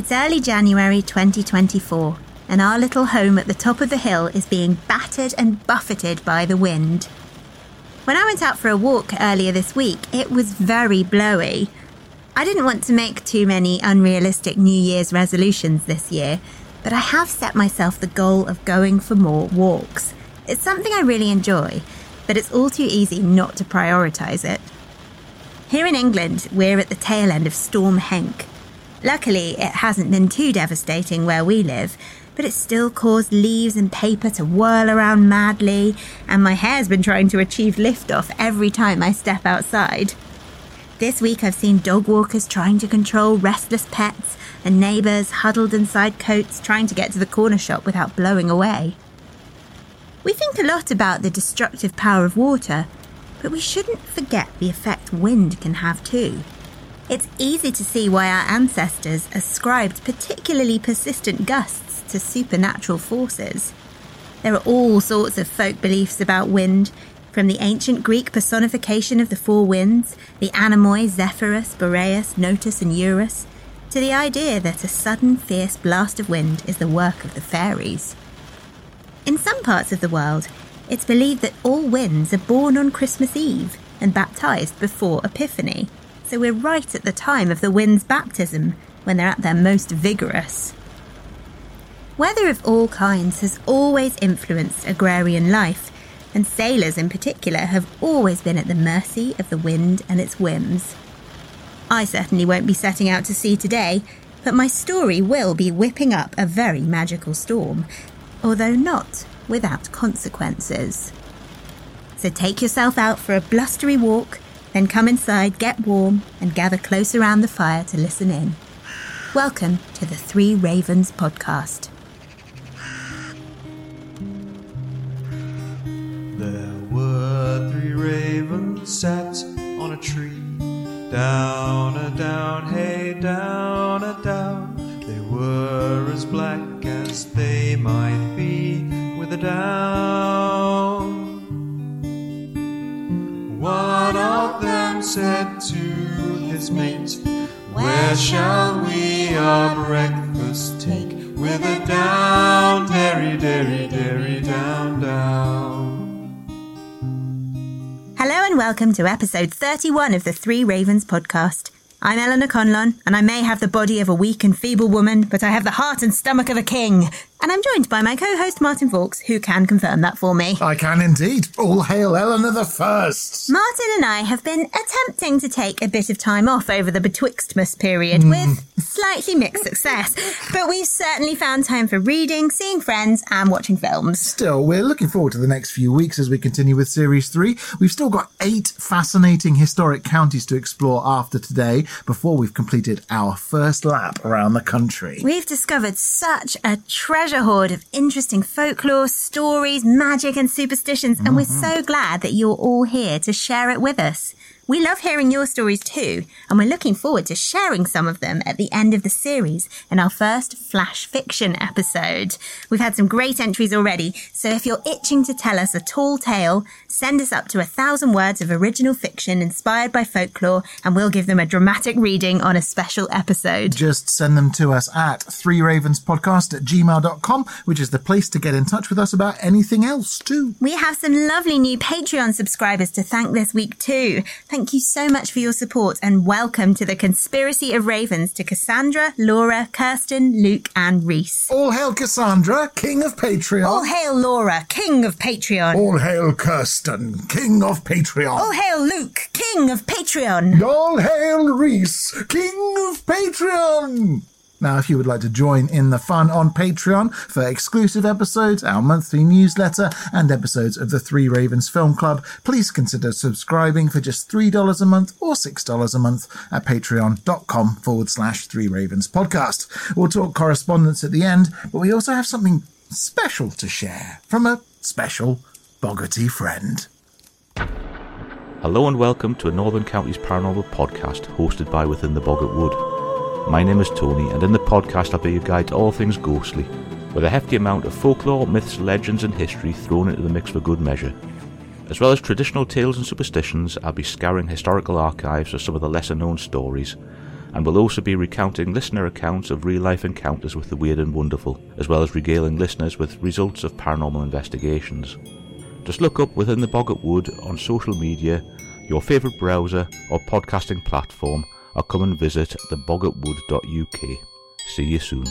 It's early January 2024, and our little home at the top of the hill is being battered and buffeted by the wind. When I went out for a walk earlier this week, it was very blowy. I didn't want to make too many unrealistic New Year's resolutions this year, but I have set myself the goal of going for more walks. It's something I really enjoy, but it's all too easy not to prioritise it. Here in England, we're at the tail end of Storm Henk. Luckily, it hasn't been too devastating where we live, but it's still caused leaves and paper to whirl around madly, and my hair's been trying to achieve liftoff every time I step outside. This week, I've seen dog walkers trying to control restless pets and neighbours huddled inside coats trying to get to the corner shop without blowing away. We think a lot about the destructive power of water, but we shouldn't forget the effect wind can have too. It's easy to see why our ancestors ascribed particularly persistent gusts to supernatural forces. There are all sorts of folk beliefs about wind, from the ancient Greek personification of the four winds, the anemoi Zephyrus, Boreas, Notus, and Eurus, to the idea that a sudden fierce blast of wind is the work of the fairies. In some parts of the world, it's believed that all winds are born on Christmas Eve and baptized before Epiphany, so we're right at the time of the wind's baptism when they're at their most vigorous. Weather of all kinds has always influenced agrarian life, and sailors in particular have always been at the mercy of the wind and its whims. I certainly won't be setting out to sea today, but my story will be whipping up a very magical storm, although not without consequences. So take yourself out for a blustery walk, then come inside, get warm, and gather close around the fire to listen in. Welcome to the Three Ravens podcast. There were three ravens sat on a tree. Down a down, hey, down a down. They were as black as they might be with a down. One of them said to his mate, Where shall we our breakfast take? With a down, dairy, dairy, dairy, down, down. Hello and welcome to episode 31 of the Three Ravens podcast. I'm Eleanor Conlon, and I may have the body of a weak and feeble woman, but I have the heart and stomach of a king. And I'm joined by my co-host Martin Vaux, who can confirm that for me. I can indeed. All hail Eleanor the First. Martin and I have been attempting to take a bit of time off over the Betwixtmas period hmm. with slightly mixed success, but we've certainly found time for reading, seeing friends, and watching films. Still, we're looking forward to the next few weeks as we continue with Series 3. We've still got eight fascinating historic counties to explore after today before we've completed our first lap around the country. We've discovered such a treasure treasure hoard of interesting folklore, stories, magic, and superstitions, and we're mm-hmm. so glad that you're all here to share it with us. We love hearing your stories too, and we're looking forward to sharing some of them at the end of the series in our first Flash Fiction episode. We've had some great entries already, so if you're itching to tell us a tall tale, send us up to a thousand words of original fiction inspired by folklore, and we'll give them a dramatic reading on a special episode. Just send them to us at three ravens podcast at gmail.com, which is the place to get in touch with us about anything else too. We have some lovely new Patreon subscribers to thank this week too. Thank you so much for your support and welcome to the Conspiracy of Ravens to Cassandra, Laura, Kirsten, Luke, and Reese. All hail Cassandra, king of Patreon. All hail Laura, king of Patreon. All hail Kirsten, king of Patreon. All hail Luke, king of Patreon. All hail Reese, king of Patreon. Now, if you would like to join in the fun on Patreon for exclusive episodes, our monthly newsletter, and episodes of the Three Ravens Film Club, please consider subscribing for just $3 a month or $6 a month at patreon.com forward slash Three Ravens Podcast. We'll talk correspondence at the end, but we also have something special to share from a special Bogarty friend. Hello and welcome to a Northern Counties Paranormal podcast hosted by Within the Boggart Wood. My name is Tony, and in the podcast I'll be your guide to all things ghostly, with a hefty amount of folklore, myths, legends, and history thrown into the mix for good measure. As well as traditional tales and superstitions, I'll be scouring historical archives of some of the lesser known stories, and will also be recounting listener accounts of real life encounters with the weird and wonderful, as well as regaling listeners with results of paranormal investigations. Just look up Within the Boggart Wood on social media, your favourite browser or podcasting platform, or come and visit theboggartwood.uk. See you soon.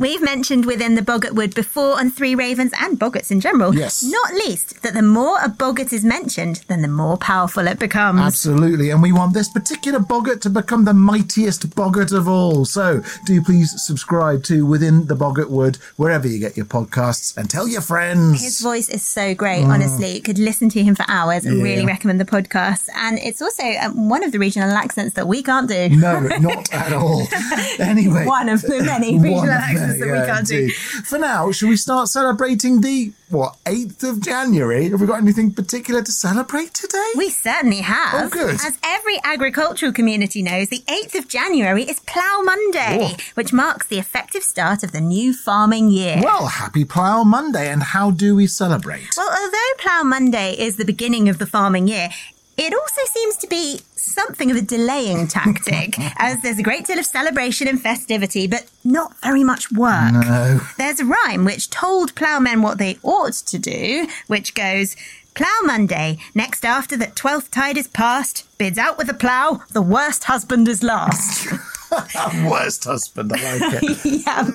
We've mentioned within the Boggart Wood before on Three Ravens and Boggarts in general. Yes. Not least that the more a Boggart is mentioned, then the more powerful it becomes. Absolutely, and we want this particular Boggart to become the mightiest Boggart of all. So do please subscribe to Within the Boggart Wood wherever you get your podcasts and tell your friends. His voice is so great, honestly. You could listen to him for hours and Mm. Yeah. really recommend the podcast. And it's also um, one of the regional accents that we can't do. No, not at all. Anyway, One of the many regional accents that we can't do. For now, should we start celebrating the what eighth of January? Have we got anything particular to celebrate today? We certainly have. Oh, good. As every agricultural community knows, the 8th of January is Plough Monday, which marks the effective start of the new farming year. Well, happy Plough Monday, and how do we celebrate? Well, although Plough Monday is the beginning of the farming year, it also seems to be something of a delaying tactic, as there's a great deal of celebration and festivity, but not very much work. No. There's a rhyme which told ploughmen what they ought to do, which goes, Plough Monday, next after that twelfth tide is past, bids out with a plough, the worst husband is last. Worst husband, I like it. yeah.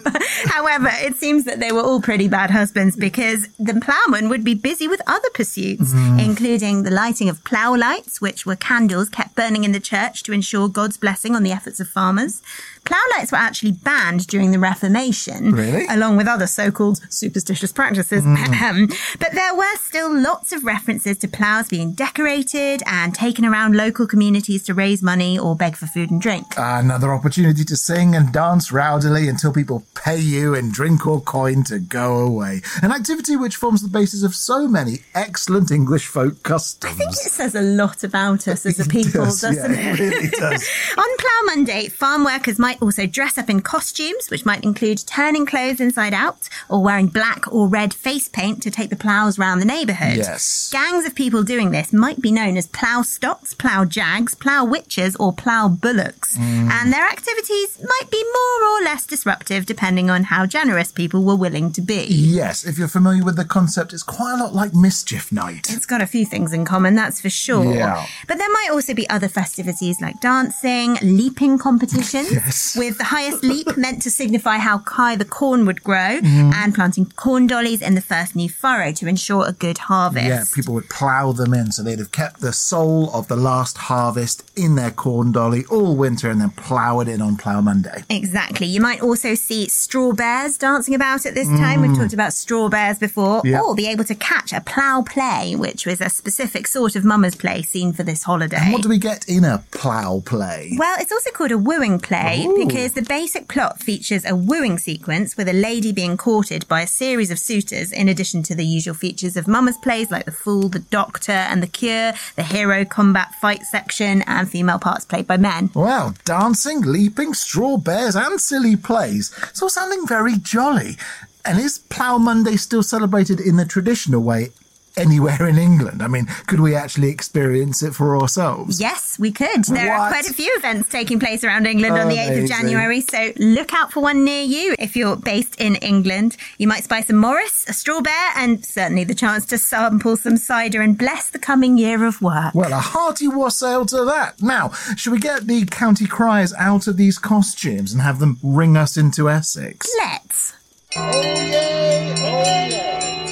However, it seems that they were all pretty bad husbands because the ploughman would be busy with other pursuits, mm. including the lighting of plough lights, which were candles kept burning in the church to ensure God's blessing on the efforts of farmers. Plough lights were actually banned during the Reformation, Really? along with other so-called superstitious practices. Hmm. but there were still lots of references to ploughs being decorated and taken around local communities to raise money or beg for food and drink. Another opportunity to sing and dance rowdily until people pay you in drink or coin to go away. An activity which forms the basis of so many excellent English folk customs. I think it says a lot about us as a people, does, doesn't yeah, it? it really does. On Plough Monday, farm workers might also dress up in costumes, which might include turning clothes inside out or wearing black or red face paint to take the ploughs round the neighbourhood. Yes. Gangs of people doing this might be known as plough stocks, plough jags, plough witches, or plough bullocks. Mm. And their activities might be more or less disruptive depending on how generous people were willing to be. Yes, if you're familiar with the concept, it's quite a lot like Mischief Night. It's got a few things in common, that's for sure. Yeah. But there might also be other festivities like dancing, leaping competitions, Yes. With the highest leap meant to signify how high the corn would grow, Mm-hmm. and planting corn dollies in the first new furrow to ensure a good harvest. Yeah, people would plough them in, so they'd have kept the soul of the last harvest in their corn dolly all winter and then plough it in on Plough Monday. Exactly. You might also see straw bears dancing about at this time. We've talked about straw bears before. Mm. Yeah. Or be able to catch a plough play, which was a specific sort of mummer's play seen for this holiday. And what do we get in a plough play? Well, it's also called a wooing play, because the basic plot features a wooing sequence with a lady being courted by a series of suitors, in addition to the usual features of Mummer's plays like The Fool, The Doctor, and The Cure, the hero combat fight section, and female parts played by men. Well, dancing, leaping, straw bears, and silly plays. It's all sounding very jolly. And is Plough Monday still celebrated in the traditional way anywhere in England? I mean, could we actually experience it for ourselves? Yes, we could. There are quite a few events taking place around England on the 8th of January, so look out for one near you if you're based in England. You might spy some Morris, a straw bear, and certainly the chance to sample some cider and bless the coming year of work. Well, a hearty wassail to that. Now, should we get the county criers out of these costumes and have them ring us into Essex? Let's. Oh, oh,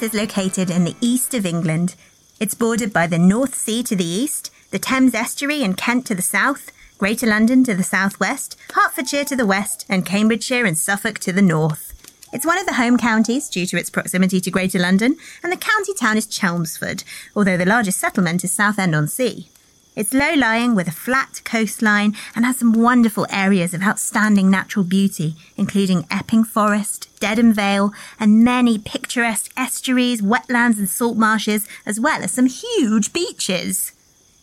Essex is located in the east of England. It's bordered by the North Sea to the east, the Thames Estuary and Kent to the south, Greater London to the southwest, Hertfordshire to the west, and Cambridgeshire and Suffolk to the north. It's one of the home counties due to its proximity to Greater London, and the county town is Chelmsford, although the largest settlement is Southend on Sea. It's low lying with a flat coastline and has some wonderful areas of outstanding natural beauty, including Epping Forest, Dedham Vale, and many picturesque estuaries, wetlands, and salt marshes, as well as some huge beaches.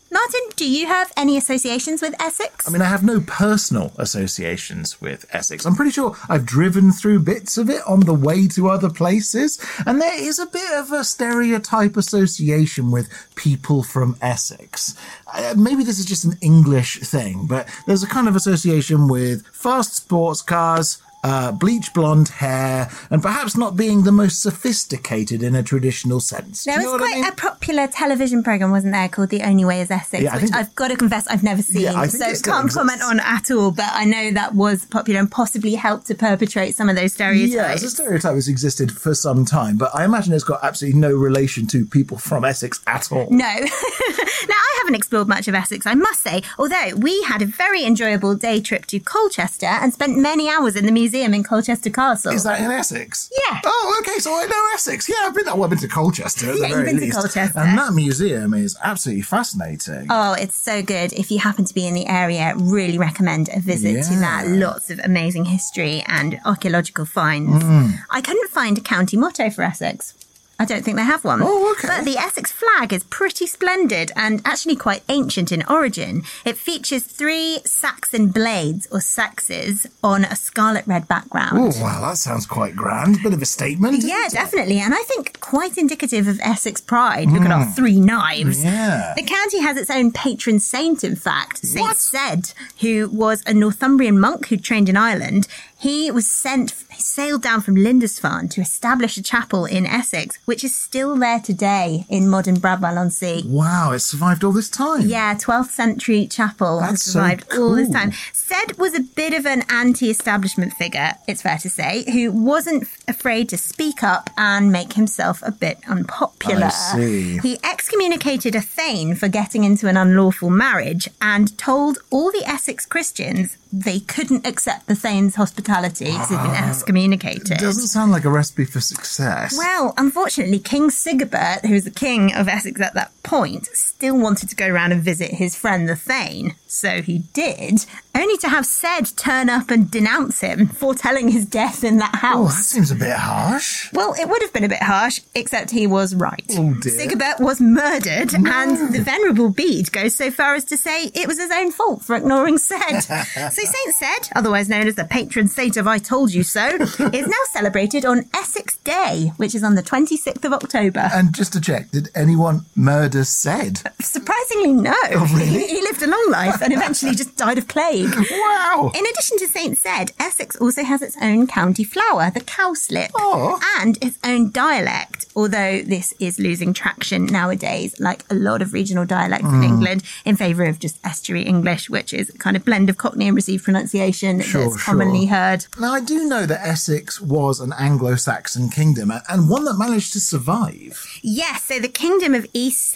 Martin, do you have any associations with Essex? I mean, I have no personal associations with Essex. I'm pretty sure I've driven through bits of it on the way to other places, and there is a bit of a stereotype association with people from Essex. Uh, maybe this is just an English thing, but there's a kind of association with fast sports cars. Uh, bleach blonde hair, and perhaps not being the most sophisticated in a traditional sense. There you know was what I quite mean? a popular television program, wasn't there, called The Only Way is Essex, Yeah, which I've got to confess I've never seen, Yeah, I so can't comment on at all. But I know that was popular and possibly helped to perpetrate some of those stereotypes. Yeah, a stereotype has existed for some time, but I imagine it's got absolutely no relation to people from Essex at all. No. now, I haven't explored much of Essex, I must say, although we had a very enjoyable day trip to Colchester and spent many hours in the museum in Colchester Castle. Is that in Essex? Yeah. Oh, okay, so I know Essex. Yeah, I've been, well, I've been to Colchester at Yeah, the you've very been to. Colchester. And that museum is absolutely fascinating. Oh, it's so good. If you happen to be in the area, really recommend a visit to that. Lots of amazing history and archaeological finds. Mm. I couldn't find a county motto for Essex. I don't think they have one. Oh, okay. But the Essex flag is pretty splendid and actually quite ancient in origin. It features three Saxon blades or sexes on a scarlet red background. Oh, wow, that sounds quite grand. Bit of a statement. Yeah, it? definitely. And I think quite indicative of Essex pride. Look at our three knives. Mm. Yeah. The county has its own patron saint, in fact, Saint Cedd, who was a Northumbrian monk who trained in Ireland. He was sent, he sailed down from Lindisfarne to establish a chapel in Essex, which is still there today in modern Bradwell on Sea. Wow, it survived all this time. Yeah, 12th century chapel has That's so survived all this time. Cedd was a bit of an anti establishment figure, it's fair to say, who wasn't afraid to speak up and make himself a bit unpopular. I see. He excommunicated a Thane for getting into an unlawful marriage and told all the Essex Christians they couldn't accept the Thane's hospitality because he'd been excommunicated. Doesn't sound like a recipe for success. Well, unfortunately, King Sigebert, who was the king of Essex at that point, still wanted to go around and visit his friend the Thane. So he did, only to have Cedd turn up and denounce him, foretelling his death in that house. oh, that seems a bit harsh. Well, it would have been a bit harsh, except he was right. Oh, dear. Sigibert was murdered, and the Venerable Bede goes so far as to say it was his own fault for ignoring Cedd. so Saint Cedd, otherwise known as the patron saint of I Told You So, is now celebrated on Essex Day, which is on the 26th of October. And just to check, did anyone murder Cedd? Surprisingly, no. Oh, really? He, he lived a long life and eventually just died of plague. Wow. In addition to St. Cedd, Essex also has its own county flower, the cowslip, Oh. and its own dialect, although this is losing traction nowadays, like a lot of regional dialects Hmm. in England, in favour of just estuary English, which is a kind of blend of Cockney and received pronunciation Sure, that's commonly heard. Now, I do know that Essex was an Anglo Saxon kingdom and one that managed to survive. Yes, so the kingdom of East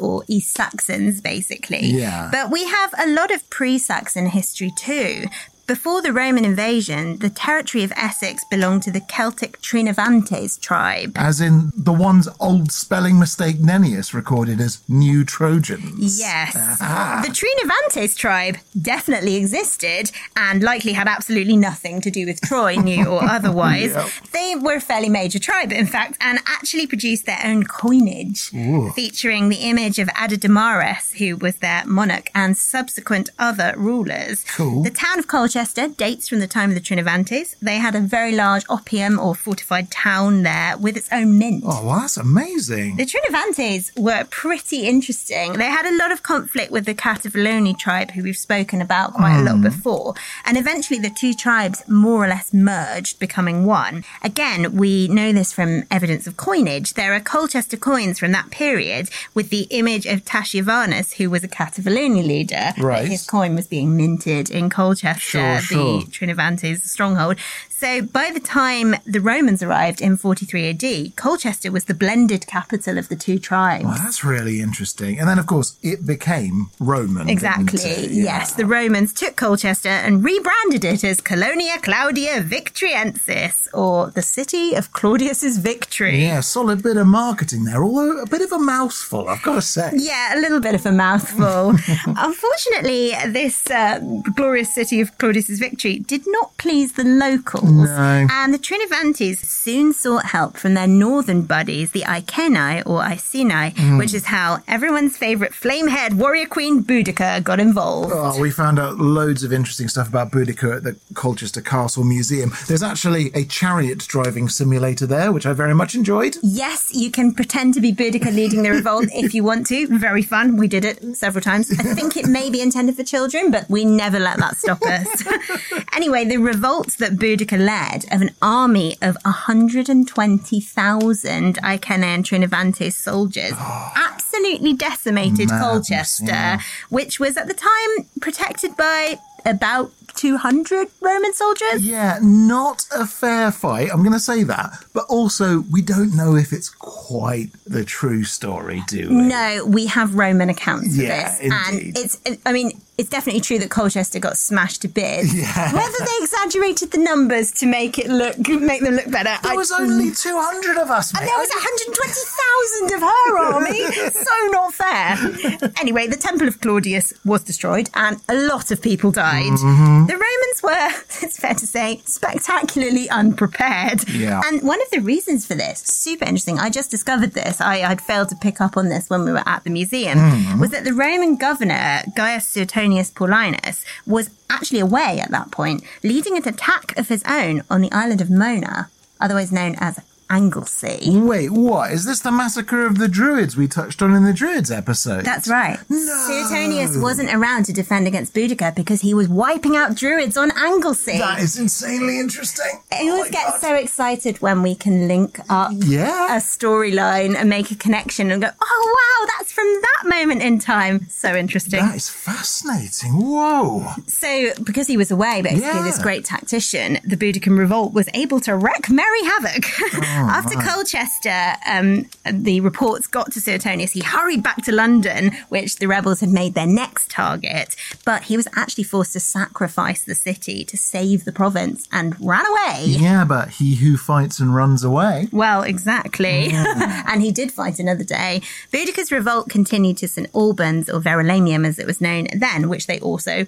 Or East Saxons, basically. Yeah. But we have a lot of pre Saxon history too. Before the Roman invasion, the territory of Essex belonged to the Celtic Trinovantes tribe. As in the one's old spelling mistake Nennius recorded as New Trojans. Yes. The Trinovantes tribe definitely existed and likely had absolutely nothing to do with Troy, new or otherwise. Yep. They were a fairly major tribe, in fact, and actually produced their own coinage Ooh. featuring the image of Addedomarus, who was their monarch, and subsequent other rulers. Cool. The town of Colchester dates from the time of the Trinovantes. They had a very large oppidum or fortified town there with its own mint. Oh, well, that's amazing. The Trinovantes were pretty interesting. They had a lot of conflict with the Catuvellauni tribe, who we've spoken about quite a lot mm. before. And eventually the two tribes more or less merged, becoming one. Again, we know this from evidence of coinage. There are Colchester coins from that period with the image of Tasciovanus, who was a Catuvellauni leader. Right. His coin was being minted in Colchester, Sure, sure. the Trinovantes stronghold. So by the time the Romans arrived in 43 AD, Colchester was the blended capital of the two tribes. Well, that's really interesting. And then, of course, it became Roman. Exactly. Yeah. Yes, the Romans took Colchester and rebranded it as Colonia Claudia Victricensis, or the city of Claudius's victory. Yeah, solid bit of marketing there, although a bit of a mouthful, I've got to say. Yeah, a little bit of a mouthful. Unfortunately, this uh, glorious city of Claudius's victory did not please the locals. No. And the Trinovantes soon sought help from their northern buddies, the Iceni or Iceni, Mm. which is how everyone's favourite flame-haired warrior queen Boudica got involved. Oh, we found out loads of interesting stuff about Boudica at the Colchester Castle Museum. There's actually a chariot driving simulator there, which I very much enjoyed. Yes, you can pretend to be Boudica leading the revolt if you want to. Very fun. We did it several times. I think it may be intended for children, but we never let that stop us. anyway, the revolt that Boudica led of an army of 120,000 Iceni and Trinovantes soldiers absolutely decimated Madness, Colchester, yeah. which was at the time protected by about 200 Roman soldiers. Yeah, not a fair fight, I'm going to say that. But also, we don't know if it's quite the true story, do we? No, we have Roman accounts of Yeah, this, indeed. and it's. I mean, it's definitely true that Colchester got smashed to bits. Yeah. Whether they exaggerated the numbers to make it look make them look better, There I- was only 200 of us, mate. and there was 120,000 of her army. so not fair. Anyway, the Temple of Claudius was destroyed and a lot of people died. Mm-hmm. The Romans were, it's fair to say, spectacularly unprepared. Yeah. And one of the reasons for this, super interesting, I just discovered this, I, I'd failed to pick up on this when we were at the museum, Mm-hmm. was that the Roman governor, Gaius Suetonius Paulinus, was actually away at that point, leading an attack of his own on the island of Mona, otherwise known as Anglesey. Wait, what? Is this the massacre of the Druids we touched on in the Druids episode? That's right. No. Suetonius wasn't around to defend against Boudica because he was wiping out druids on Anglesey. That is insanely interesting. I Oh always my get God. so excited when we can link up Yeah. a storyline and make a connection and go, oh wow, that's from that moment in time. So interesting. That is fascinating. Whoa. So, because he was away, basically, Yeah. this great tactician, the Boudican revolt was able to wreak merry havoc. Oh, After Colchester, um, the reports got to Suetonius, he hurried back to London, which the rebels had made their next target. But he was actually forced to sacrifice the city to save the province and ran away. Yeah, but he who fights and runs away. Well, exactly. and he did fight another day. Boudica's revolt continued to St. Albans, or Verulamium as it was known then, which they also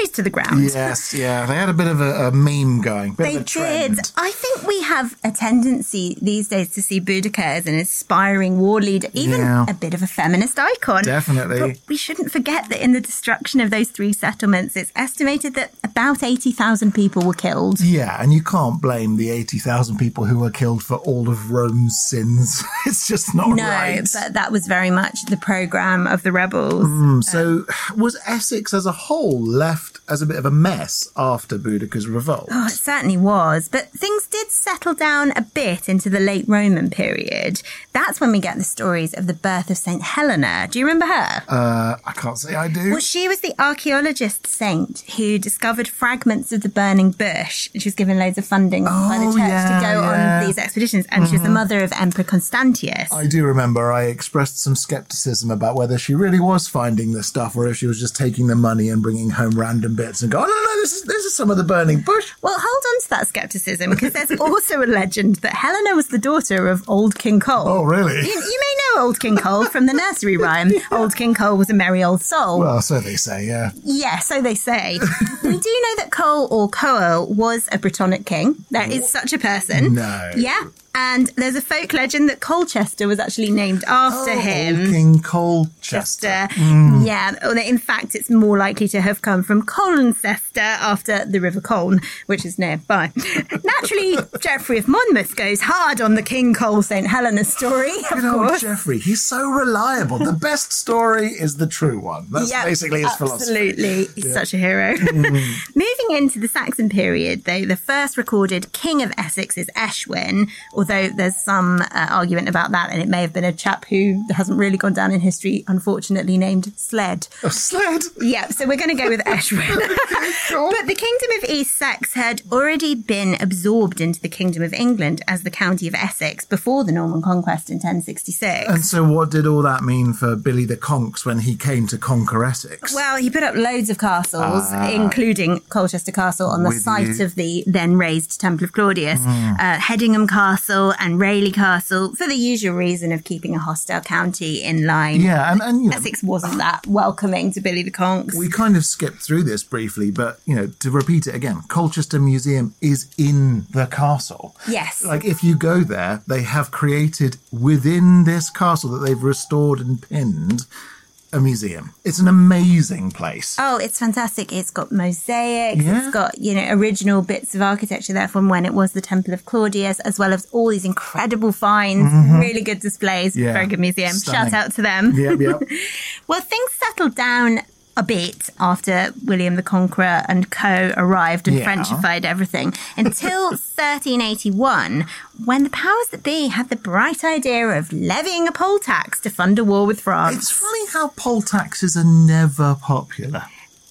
razed to the ground. Yes, yeah. They had a bit of a, a meme going. They of a trend. did. I think we have a tendency these days to see Boudica as an inspiring war leader, even Yeah. a bit of a feminist icon. Definitely. But we shouldn't forget that in the destruction of those three settlements, it's estimated that about 80,000 people were killed. Yeah, and you can't blame the 80,000 people who were killed for all of Rome's sins. it's just not No, right. but that was very much the program of the rebels. Hmm, so, was Essex as a whole left as a bit of a mess after Boudica's revolt? Oh, it certainly was. But things did settle down a bit into the late Roman period. That's when we get the stories of the birth of St. Helena. Do you remember her? Uh, I can't say I do. Well, she was the archaeologist saint who discovered fragments of the burning bush. She was given loads of funding by the Oh, church yeah, to go yeah. Mm-hmm. on these expeditions, and she was the mother of Emperor Constantius. I do remember I expressed some skepticism about whether she really was finding the stuff or if she was just taking the money and bringing home random random bits and go, oh, no, no, this is, this is some of the burning bush. Well, hold on to that skepticism because there's also a legend that Helena was the daughter of Old King Cole. Oh, really? You, you may know Old King Cole from the nursery rhyme. Old King Cole was a merry old soul. Well, so they say, yeah. Yeah, so they say. we do know that Cole or Coel was a Brittonic king. There is such a person. No. Yeah. And there's a folk legend that Colchester was actually named after Oh, him. King Colchester. Chester. Mm. Yeah. although In fact, it's more likely to have come from Colchester after the River Colne, which is nearby. Naturally, Geoffrey of Monmouth goes hard on the King Cole St. Helena story, of Good old course. Jeffrey, he's so reliable. The best story is the true one. That's Yep, basically his philosophy. Absolutely. He's Yeah. such a hero. Mm. Moving into the Saxon period, though, the first recorded king of Essex is Eshwin, although there's some uh, argument about that, and it may have been a chap who hasn't really gone down in history, unfortunately, named Sled. A sled? Yeah, so we're going to go with Eshwin. but the kingdom of East Sex had already been absorbed into the kingdom of England as the county of Essex before the Norman conquest in 1066. And so, what did all that mean for Billy the Conks when he came to conquer Essex? Well, he put up loads of castles, Ah. including Colchester Castle on the site you. of the then razed Temple of Claudius, Mm. uh, Hedingham Castle and Rayleigh Castle for the usual reason of keeping a hostile county in line. Yeah, and, and you know, Essex wasn't that welcoming to Billy the Conks. we kind of skipped through this briefly, but you know, to repeat it again, Colchester Museum is in the castle. yes. Like, if you go there, they have created within this castle that they've restored and pinned a museum. It's an amazing place. Oh, it's fantastic. It's got mosaics. Yeah. It's got, you know, original bits of architecture there from when it was the Temple of Claudius, as well as all these incredible finds, Mhm. really good displays. Yeah. Very good museum. Stunning. Shout out to them. Yep, yep. well, things settled down a bit after William the Conqueror and co arrived and Yeah. Frenchified everything until 1381, when the powers that be had the bright idea of levying a poll tax to fund a war with France. It's funny how poll taxes are never popular.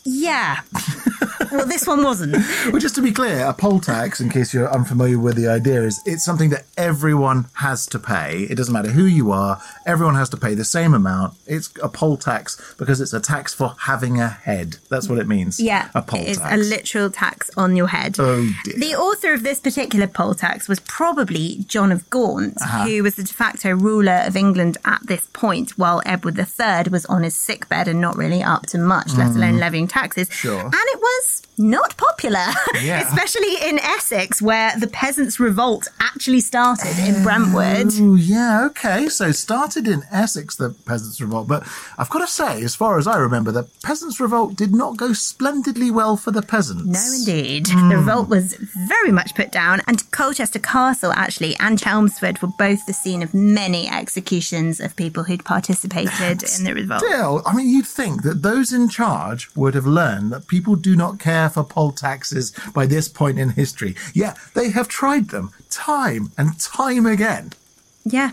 Yeah. well, this one wasn't. Well, just to be clear, a poll tax, in case you're unfamiliar with the idea, is it's something that everyone has to pay. It doesn't matter who you are, everyone has to pay the same amount. It's a poll tax because it's a tax for having a head. That's what it means. Yeah, A poll tax. a literal tax on your head. Oh, dear. The author of this particular poll tax was probably John of Gaunt, Uh-huh. who was the de facto ruler of England at this point, while Edward III was on his sickbed and not really up to much, let Mm. alone levying taxes. Sure. And it was not popular, Yeah. especially in Essex, where the peasants' revolt actually started in Brentwood. Oh, yeah, okay. So started in Essex, the Peasants' Revolt. But I've got to say, as far as I remember, the Peasants' Revolt did not go splendidly well for the peasants. No, indeed. Hmm. The revolt was very much put down, and Colchester Castle, actually, and Chelmsford were both the scene of many executions of people who'd participated in the revolt. Still, I mean, you'd think that those in charge would have learned that people do not care for poll taxes by this point in history. Yeah, they have tried them time and time again. Yeah.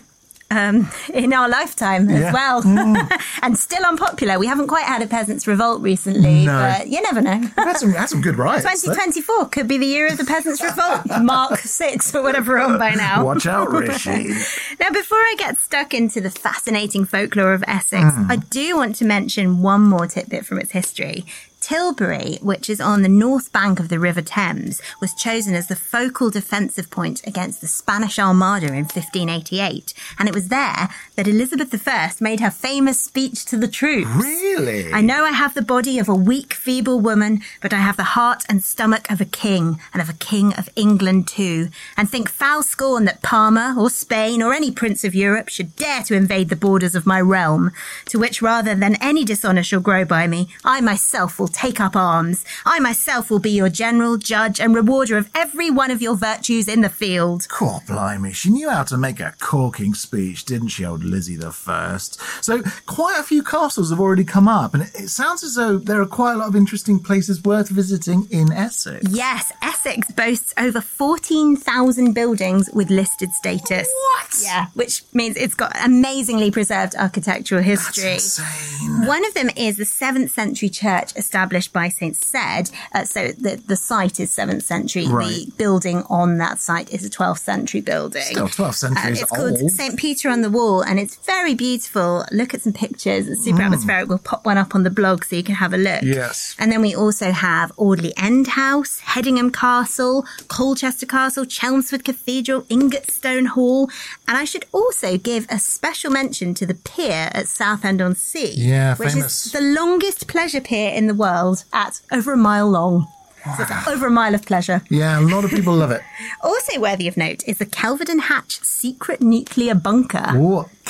Um, in our lifetime as Yeah. well. Mm. and still unpopular. We haven't quite had a peasants' revolt recently, No. but you never know. We've had some, had some good riots. though. 2024 could be the year of the peasants' revolt. Mark 6 or whatever we're on by now. Watch out, Rishi. Now, before I get stuck into the fascinating folklore of Essex, Hmm. I do want to mention one more tidbit from its history. Tilbury, which is on the north bank of the River Thames, was chosen as the focal defensive point against the Spanish Armada in 1588. And it was there that Elizabeth I made her famous speech to the troops. Really? I know I have the body of a weak, feeble woman, but I have the heart and stomach of a king, and of a king of England too. And think foul scorn that Parma, or Spain, or any prince of Europe should dare to invade the borders of my realm, to which rather than any dishonour shall grow by me, I myself will take up arms. I myself will be your general, judge, and rewarder of every one of your virtues in the field. Cool, blimey. She knew how to make a corking speech, didn't she, old Lizzie the First? So, quite a few castles have already come up, and it, sounds as though there are quite a lot of interesting places worth visiting in Essex. Yes, Essex boasts over 14,000 buildings with listed status. What? Yeah, which means it's got amazingly preserved architectural history. Insane. One of them is the 7th century church established by Saint Cedd. Uh, so the, the site is 7th century. Right. The building on that site is a 12th century building. Still 12th century Um, it's old. called St. Peter on the Wall, and it's very beautiful. Look at some pictures. It's super Mm. atmospheric. We'll pop one up on the blog so you can have a look. Yes. And then we also have Audley End House, Hedingham Castle, Colchester Castle, Chelmsford Cathedral, Ingatstone Hall. And I should also give a special mention to the pier at Southend on Sea. Yeah, which famous. is the longest pleasure pier in the world at over a mile long. So it's over a mile of pleasure. Yeah, a lot of people love it. Also worthy of note is the Kelvedon Hatch secret nuclear bunker.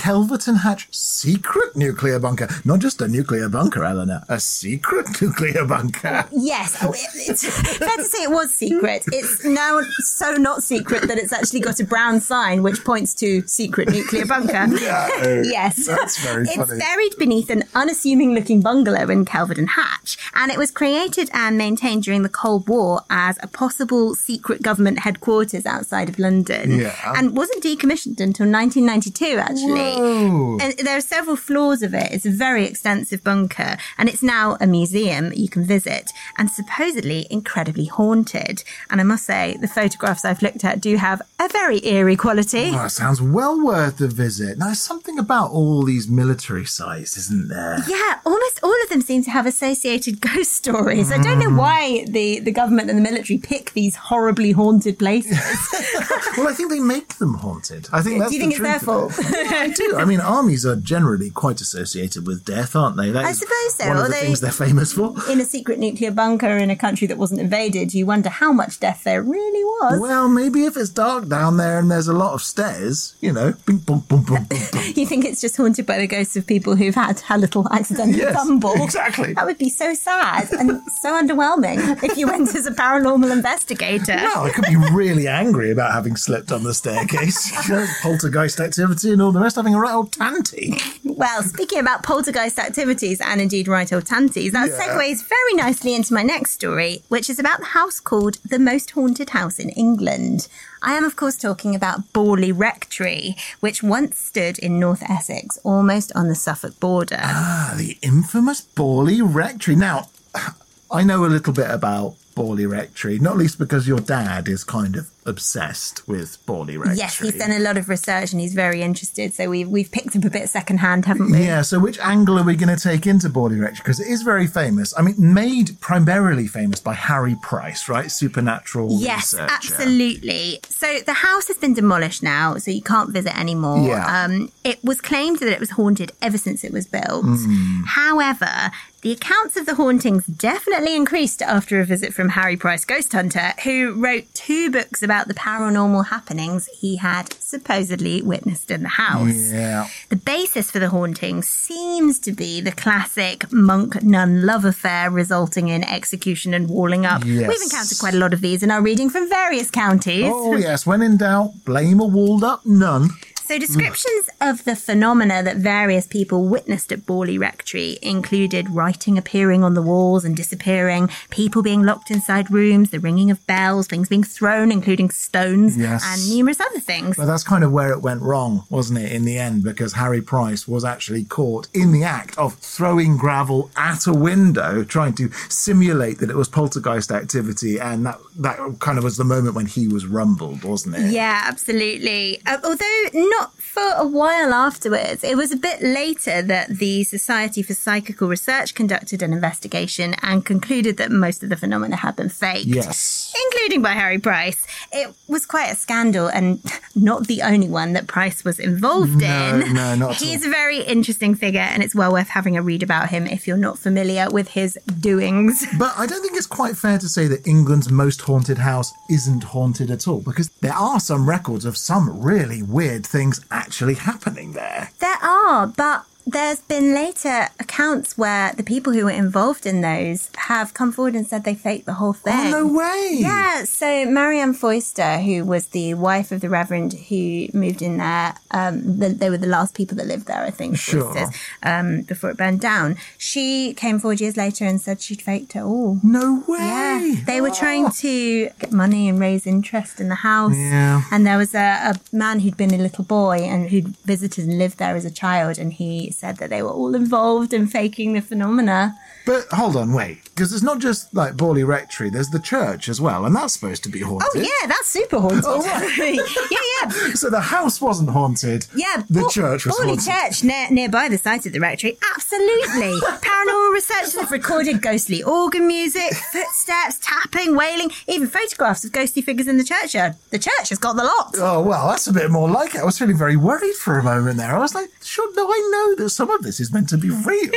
Kelvedon Hatch secret nuclear bunker. Not just a nuclear bunker, Eleanor. A secret nuclear bunker. Yes, oh, it, it's fair to say it was secret. It's now so not secret that it's actually got a brown sign which points to secret nuclear bunker. No, yes, that's very It's funny. buried beneath an unassuming looking bungalow in Kelvedon Hatch, and it was created and maintained during the Cold War as a possible secret government headquarters outside of London, Yeah. and wasn't decommissioned until 1992. Actually, Whoa. And there are several floors of it. It's a very extensive bunker, and it's now a museum you can visit, and supposedly incredibly haunted. And I must say, the photographs I've looked at do have a very eerie quality. Oh, it sounds well worth a visit. Now, there's something about all these military sites, isn't there? Yeah, almost all of them seem to have associated ghost stories. I don't know mm. why the, the government and the military pick these horribly haunted places. well, I think they make them haunted. I think that's Do you think the it's their truth of fault? it. Do. I mean, armies are generally quite associated with death, aren't they? That I suppose so, One of the although- things they're famous for. In a secret nuclear bunker in a country that wasn't invaded, you wonder how much death there really was. Well, maybe if it's dark down there and there's a lot of stairs, you know, bing, boom, boom, boom. You think it's just haunted by the ghosts of people who've had a little accidental Yes, tumble. exactly. That would be so sad and so underwhelming if you went as a paranormal investigator. Well, I could be really angry about having slipped on the staircase. You know, poltergeist activity and all the rest, having a right old tanty. Well, speaking about poltergeist activities and indeed right old tanties, that Yeah. segues very nicely into my next story, which is about the house called the most haunted house in England. I am, of course, talking about Borley Rectory, which once stood in North Essex, almost on the Suffolk border. Ah, the infamous Borley Rectory. Now, I know a little bit about Borley Rectory, not least because your dad is kind of obsessed with Borley Rectory. Yes, he's done a lot of research and he's very interested. So we've we've picked up a bit secondhand, haven't we? Yeah, so which angle are we going to take into Borley Rectory? Because it is very famous. I mean, made primarily famous by Harry Price, right? Supernatural Yes, researcher. absolutely. So the house has been demolished now, so you can't visit anymore. Yeah. Um, it was claimed that it was haunted ever since it was built. Hmm. However, the accounts of the hauntings definitely increased after a visit from Harry Price Ghost Hunter, who wrote two books about the paranormal happenings he had supposedly witnessed in the house. Yeah. The basis for the haunting seems to be the classic monk nun love affair resulting in execution and walling up. Yes. We've encountered quite a lot of these in our reading from various counties. Oh, yes. When in doubt, blame a walled up nun. So, descriptions of the phenomena that various people witnessed at Borley Rectory included writing appearing on the walls and disappearing, people being locked inside rooms, the ringing of bells, things being thrown, including stones, Yes. and numerous other things. But that's kind of where it went wrong, wasn't it, in the end? Because Harry Price was actually caught in the act of throwing gravel at a window, trying to simulate that it was poltergeist activity. And that, that kind of was the moment when he was rumbled, wasn't it? Yeah, absolutely. Uh, although not for a while afterwards, it was a bit later that the Society for Psychical Research conducted an investigation and concluded that most of the phenomena had been faked. Yes. Including by Harry Price. It was quite a scandal and not the only one that Price was involved No, in. no, not at He's a very interesting figure and it's well worth having a read about him if you're not familiar with his doings. But I don't think it's quite fair to say that England's most haunted house isn't haunted at all, because there are some records of some really weird things actually happening there. There are, but there's been later accounts where the people who were involved in those have come forward and said they faked the whole thing. Oh, no way! Yeah, so Marianne Foyster, who was the wife of the Reverend who moved in there, um, the, they were the last people that lived there, I think, Sure. Foysters, um, before it burned down. She came forward years later and said she'd faked it all. No way! Yeah, they were trying to get money and raise interest in the house. Yeah. And there was a, a man who'd been a little boy and who'd visited and lived there as a child, and he said that they were all involved in faking the phenomena. But hold on, wait, because it's not just like Borley Rectory. There's the church as well, and that's supposed to be haunted. Oh yeah, that's super haunted. Oh, right. yeah, yeah. So the house wasn't haunted. Yeah, the church was Borley haunted. Church near, nearby the site of the rectory. Absolutely. Paranormal researchers have recorded ghostly organ music, footsteps, tapping, wailing, even photographs of ghostly figures in the churchyard. Uh, the church has got the lot. Oh well, that's a bit more like it. I was feeling very worried for a moment there. I was like, sure, no, I know that some of this is meant to be real.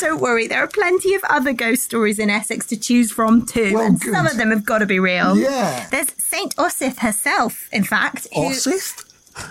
Don't worry, there are plenty of other ghost stories in Essex to choose from too, Well, and good. some of them have got to be real. Yeah. There's Saint Osyth herself, in fact. who- Osyth?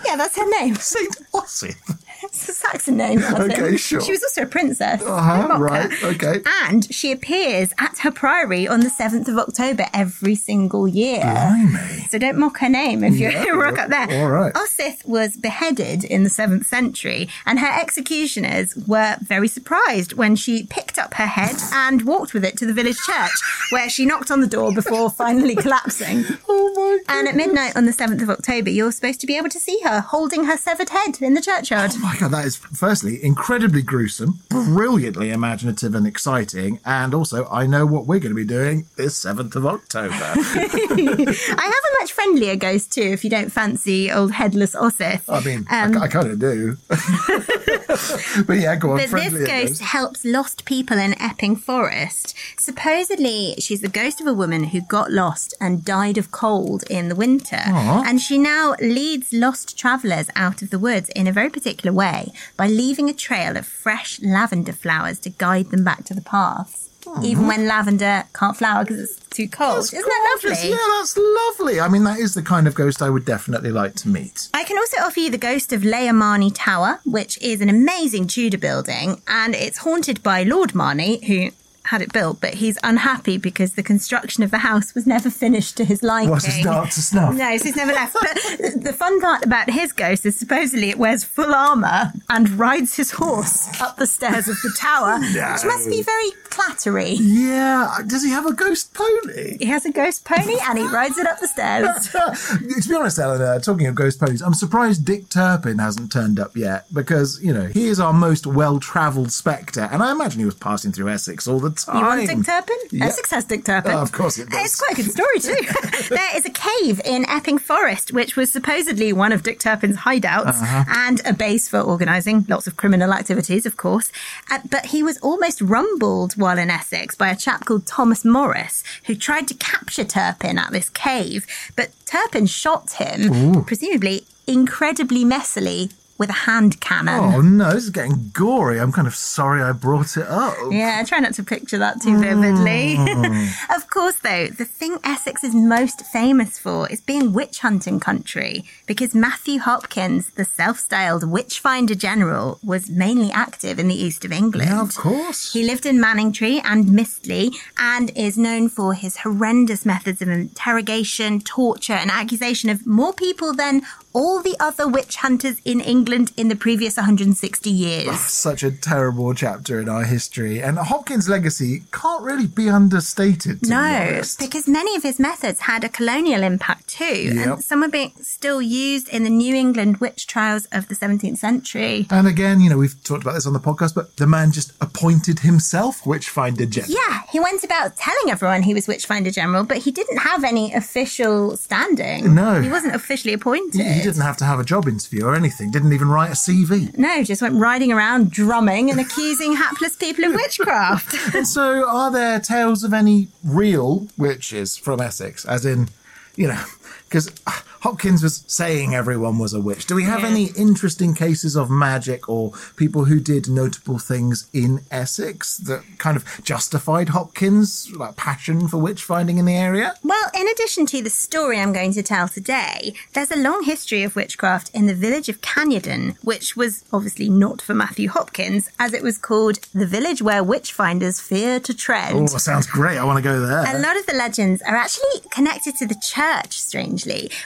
Yeah, that's her name. Saint Osyth. It's a Saxon name. Okay, sure. She was also a princess. Uh-huh, Don't mock her. right, okay. And she appears at her priory on the 7th of October every single year. Blimey. So don't mock her name if Yeah, you rock up there. all right. Osyth was beheaded in the 7th century, and her executioners were very surprised when she picked up her head and walked with it to the village church, where she knocked on the door before finally collapsing. Oh my And at midnight on the 7th of October, you're supposed to be able to see her holding her severed head in the churchyard. Oh my god, that is firstly incredibly gruesome, brilliantly imaginative and exciting, and also I know what we're going to be doing this seventh of October. I have a much friendlier ghost too, if you don't fancy old headless Osyth. I mean, Um, I, kind of do, but yeah, go on. But this it ghost helps lost people in Epping Forest. Supposedly, she's the ghost of a woman who got lost and died of cold in the winter. And she now leads lost travellers out of the woods in a very particular way by leaving a trail of fresh lavender flowers to guide them back to the paths. Oh, even when lavender can't flower because it's too cold. That's Isn't that gorgeous. lovely? Yeah, that's lovely. I mean, that is the kind of ghost I would definitely like to meet. I can also offer you the ghost of Layer Marney Tower, which is an amazing Tudor building, and it's haunted by Lord Marney, who had it built, but he's unhappy because the construction of the house was never finished to his liking. Was it's not up to snuff? No, so he's never left. But the fun part about his ghost is supposedly it wears full armour and rides his horse up the stairs of the tower, which must be very clattery. Yeah, does he have a ghost pony? He has a ghost pony and he rides it up the stairs. to be honest, Eleanor, talking of ghost ponies, I'm surprised Dick Turpin hasn't turned up yet because, you know, he is our most well travelled spectre, and I imagine he was passing through Essex all the time. You want Dick Turpin? Yeah. Essex has Dick Turpin. Oh, of course it does. It's quite a good story too. there is a cave in Epping Forest, which was supposedly one of Dick Turpin's hideouts Uh-huh. and a base for organising lots of criminal activities, of course. Uh, but he was almost rumbled while in Essex by a chap called Thomas Morris, who tried to capture Turpin at this cave. But Turpin shot him, presumably incredibly messily, with a hand cannon. Oh no, this is getting gory. I'm kind of sorry I brought it up. Yeah, try not to picture that too vividly. Hmm. of course, though, the thing Essex is most famous for is being witch hunting country because Matthew Hopkins, the self styled witch finder general, was mainly active in the east of England. Yeah, of course. He lived in Manningtree and Mistley and is known for his horrendous methods of interrogation, torture, and accusation of more people than all the other witch hunters in England in the previous 160 years. Such a terrible chapter in our history, and Hopkins' legacy can't really be understated. To be No, honest. because many of his methods had a colonial impact too, Yep. and some are being still used in the New England witch trials of the 17th century. And again, you know, we've talked about this on the podcast, but the man just appointed himself Witchfinder General. Yeah, he went about telling everyone he was Witchfinder General, but he didn't have any official standing. No. He wasn't officially appointed. He, didn't have to have a job interview or anything, didn't even write a CV. No, just went riding around drumming and accusing hapless people of witchcraft. And so, are there tales of any real witches from Essex? As in, you know, because ah, Hopkins was saying everyone was a witch. Do we have Yeah. any interesting cases of magic or people who did notable things in Essex that kind of justified Hopkins' like passion for witch finding in the area? Well, in addition to the story I'm going to tell today, there's a long history of witchcraft in the village of Canewdon, which was obviously not for Matthew Hopkins, as it was called the village where witch finders fear to tread. Oh, sounds great. I want to go there. A lot of the legends are actually connected to the church, strangely,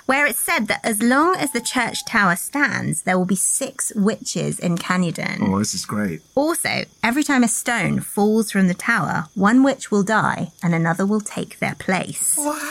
where it's said that as long as the church tower stands, there will be six witches in Canewdon. Oh, this is great. Also, every time a stone falls from the tower, one witch will die and another will take their place. What?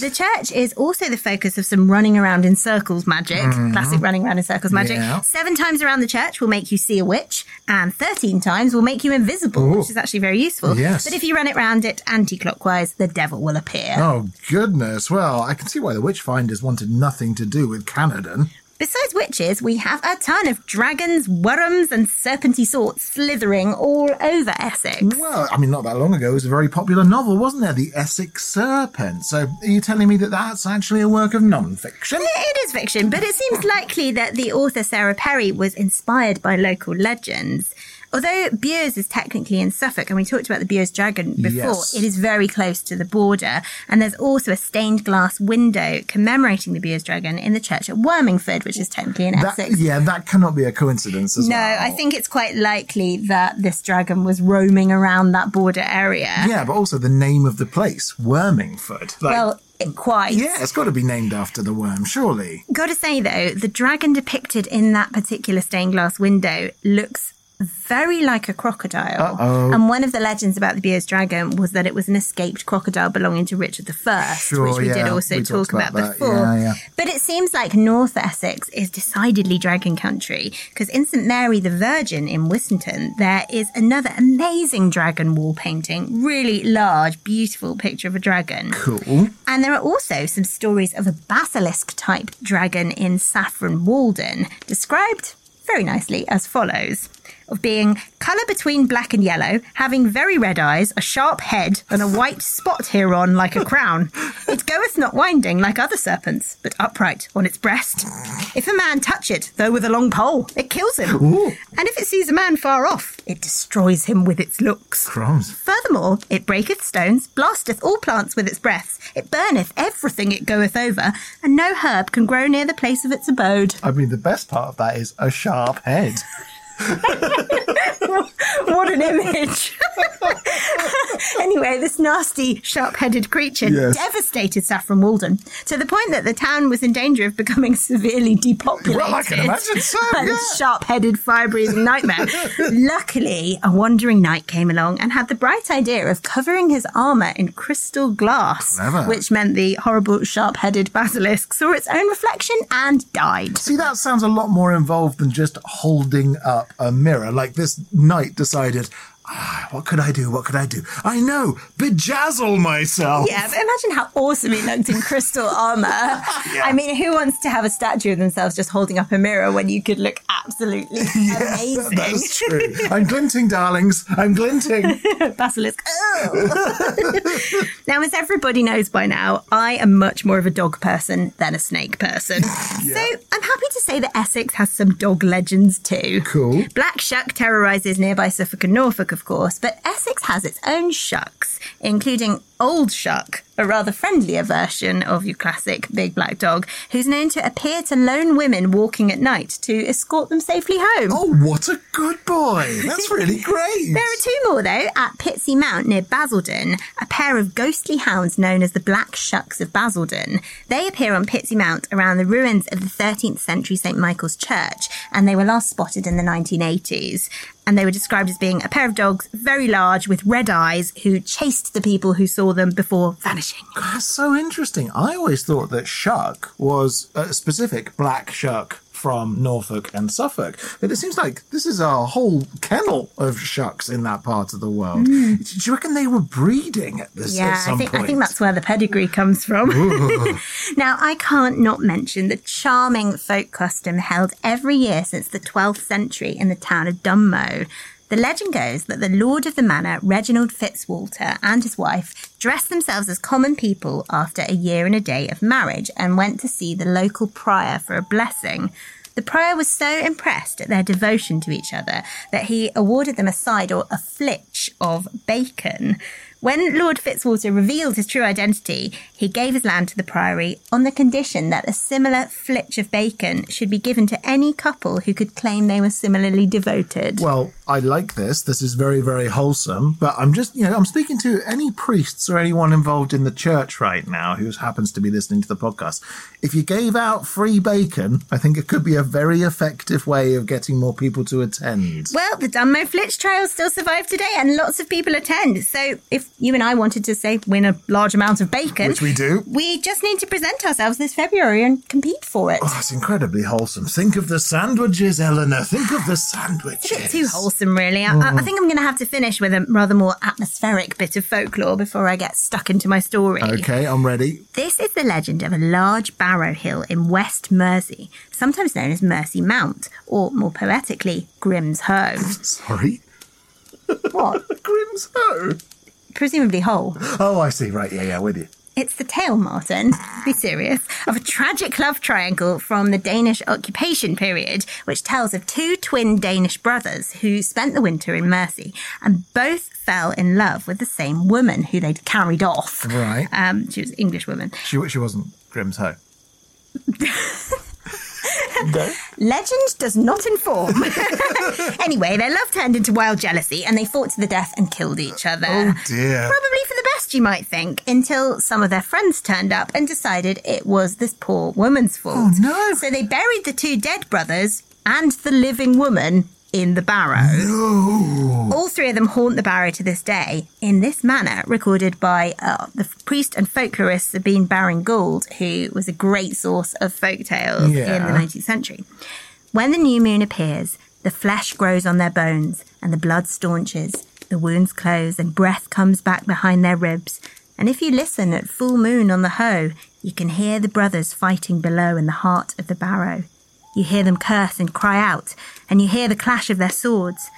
The church is also the focus of some running around in circles magic, Mhm. classic running around in circles magic. Yeah. Seven times around the church will make you see a witch, and 13 times will make you invisible, Ooh. which is actually very useful. Yes. But if you run it round it anti clockwise, the devil will appear. Oh, goodness. Well, I can see why the Witchfinders wanted nothing to do with Canewdon. Besides witches, we have a ton of dragons, worms, and serpenty sorts slithering all over Essex. Well, I mean, not that long ago, it was a very popular novel, wasn't there? The Essex Serpent. So, are you telling me that that's actually a work of non fiction? It is fiction, but it seems likely that the author Sarah Perry was inspired by local legends. Although Bures is technically in Suffolk, and we talked about the Bures Dragon before, Yes. it is very close to the border. And there's also a stained glass window commemorating the Bures Dragon in the church at Wormingford, which is technically in That, Essex. yeah, that cannot be a coincidence as No, well. I think it's quite likely that this dragon was roaming around that border area. Yeah, but also the name of the place, Wormingford. Like, well, it quite. yeah, it's got to be named after the worm, surely. Gotta say though, the dragon depicted in that particular stained glass window looks very like a crocodile. Uh-oh. And one of the legends about the Bures dragon was that it was an escaped crocodile belonging to Richard I, Sure, which we did also we talk about about, before. Yeah, yeah. But it seems like North Essex is decidedly dragon country because in St Mary the Virgin in Wissington, there is another amazing dragon wall painting, really large, beautiful picture of a dragon. Cool. And there are also some stories of a basilisk type dragon in Saffron Walden, described very nicely as follows of being colour between black and yellow, having very red eyes, a sharp head, and a white spot hereon like a crown. It goeth not winding like other serpents, but upright on its breast. If a man touch it, though with a long pole, it kills him. And if it sees a man far off, it destroys him with its looks. Crumbs. Furthermore, it breaketh stones, blasteth all plants with its breaths, it burneth everything it goeth over, and no herb can grow near the place of its abode. I mean, the best part of that is a sharp head. what an image! anyway, this nasty, sharp headed creature Yes. devastated Saffron Walden to the point that the town was in danger of becoming severely depopulated. Well, I can imagine so, by yeah. this sharp headed, fire breathing nightmare. Luckily, a wandering knight came along and had the bright idea of covering his armour in crystal glass, Clever. which meant the horrible, sharp headed basilisk saw its own reflection and died. See, that sounds a lot more involved than just holding up a mirror. Like this knight decided, ah, what could I do? What could I do? I know, bejazzle myself. Yeah, but imagine how awesome he looked in crystal armor. I mean, who wants to have a statue of themselves just holding up a mirror when you could look absolutely amazing? That's true. I'm glinting, darlings. I'm glinting. Basilisk. Oh. now, as everybody knows by now, I am much more of a dog person than a snake person. So I'm happy to say that Essex has some dog legends too. Cool. Black Shuck terrorises nearby Suffolk and Norfolk, of course, but Essex has its own shucks, including Old Shuck, a rather friendlier version of your classic big black dog, who's known to appear to lone women walking at night to escort them safely home. Oh, what a good boy. That's really great. There are two more, though. At Pitsea Mount near Basildon, a pair of ghostly hounds known as the Black Shucks of Basildon. They appear on Pitsea Mount around the ruins of the 13th century St Michael's Church, and they were last spotted in the 1980s. And they were described as being a pair of dogs, very large, with red eyes, who chased the people who saw them before vanishing. That's so interesting. I always thought that shuck was a specific black shuck from Norfolk and Suffolk. But it seems like this is a whole kennel of shucks in that part of the world. Hmm. Do you reckon they were breeding at this. Yeah, at I think? I think that's where the pedigree comes from. now, I can't not mention the charming folk custom held every year since the 12th century in the town of Dunmow. The legend goes that the lord of the manor, Reginald Fitzwalter, and his wife dressed themselves as common people after a year and a day of marriage and went to see the local prior for a blessing. The prior was so impressed at their devotion to each other that he awarded them a side or a flitch of bacon. When Lord Fitzwater revealed his true identity, he gave his land to the priory on the condition that a similar flitch of bacon should be given to any couple who could claim they were similarly devoted. Well, I like this. This is very, very wholesome. But I'm just, you know, I'm speaking to any priests or anyone involved in the church right now who happens to be listening to the podcast. If you gave out free bacon, I think it could be a very effective way of getting more people to attend. Well, the Dunmow Flitch Trail still survive today and lots of people attend. So if you and I wanted to, say, win a large amount of bacon, Which we do. we just need to present ourselves this February and compete for it. Oh, it's incredibly wholesome. Think of the sandwiches, Eleanor. Think of the It's sandwiches. bit too wholesome, really. I, I- I think I'm going to have to finish with a rather more atmospheric bit of folklore before I get stuck into my story. Okay, I'm ready. This is the legend of a large barrow hill in West Mersea, sometimes known as Mersea Mount, or more poetically, Grimm's Hoe. Sorry. What? Grimm's Hoe. Presumably Hole. Oh, I see. Right. Yeah, yeah, with you. It's the tale, Martin, be serious, of a tragic love triangle from the Danish occupation period, which tells of two twin Danish brothers who spent the winter in Mersea and both fell in love with the same woman who they'd carried off. Right. Um, she was an English woman. She, she wasn't Grimm's Hoe. Legend does not inform. anyway, their love turned into wild jealousy and they fought to the death and killed each other. Oh, dear. Probably for the best, you might think, until some of their friends turned up and decided it was this poor woman's fault. Oh, no. So they buried the two dead brothers and the living woman in the barrow. No. All three of them haunt the barrow to this day in this manner, recorded by uh, the priest and folklorist Sabine Baring Gould, who was a great source of folk tales in the 19th century. When the new moon appears, the flesh grows on their bones and the blood staunches, the wounds close and breath comes back behind their ribs. And if you listen at full moon on the hoe, you can hear the brothers fighting below in the heart of the barrow. You hear them curse and cry out, and you hear the clash of their swords.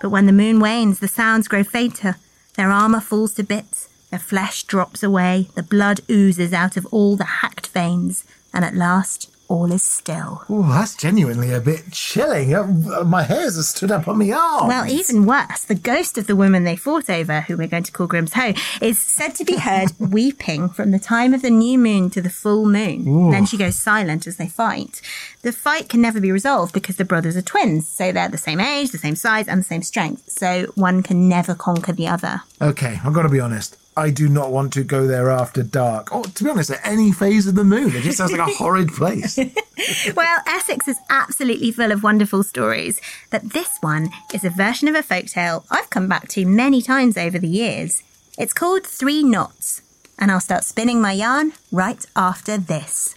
But when the moon wanes, the sounds grow fainter. Their armour falls to bits, their flesh drops away, the blood oozes out of all the hacked veins, and at last all is still. Oh, that's genuinely a bit chilling. Uh, my hairs have stood up on my arm. Well, even worse, the ghost of the woman they fought over, who we're going to call Grimm's Hoe, is said to be heard weeping from the time of the new moon to the full moon. Then she goes silent as they fight. The fight can never be resolved because the brothers are twins, so they're the same age, the same size, and the same strength. So one can never conquer the other. Okay, I've got to be honest. I do not want to go there after dark. Or, to be honest, at any phase of the moon. It just sounds like a horrid place. Well, Essex is absolutely full of wonderful stories, but this one is a version of a folktale I've come back to many times over the years. It's called Three Knots, and I'll start spinning my yarn right after this.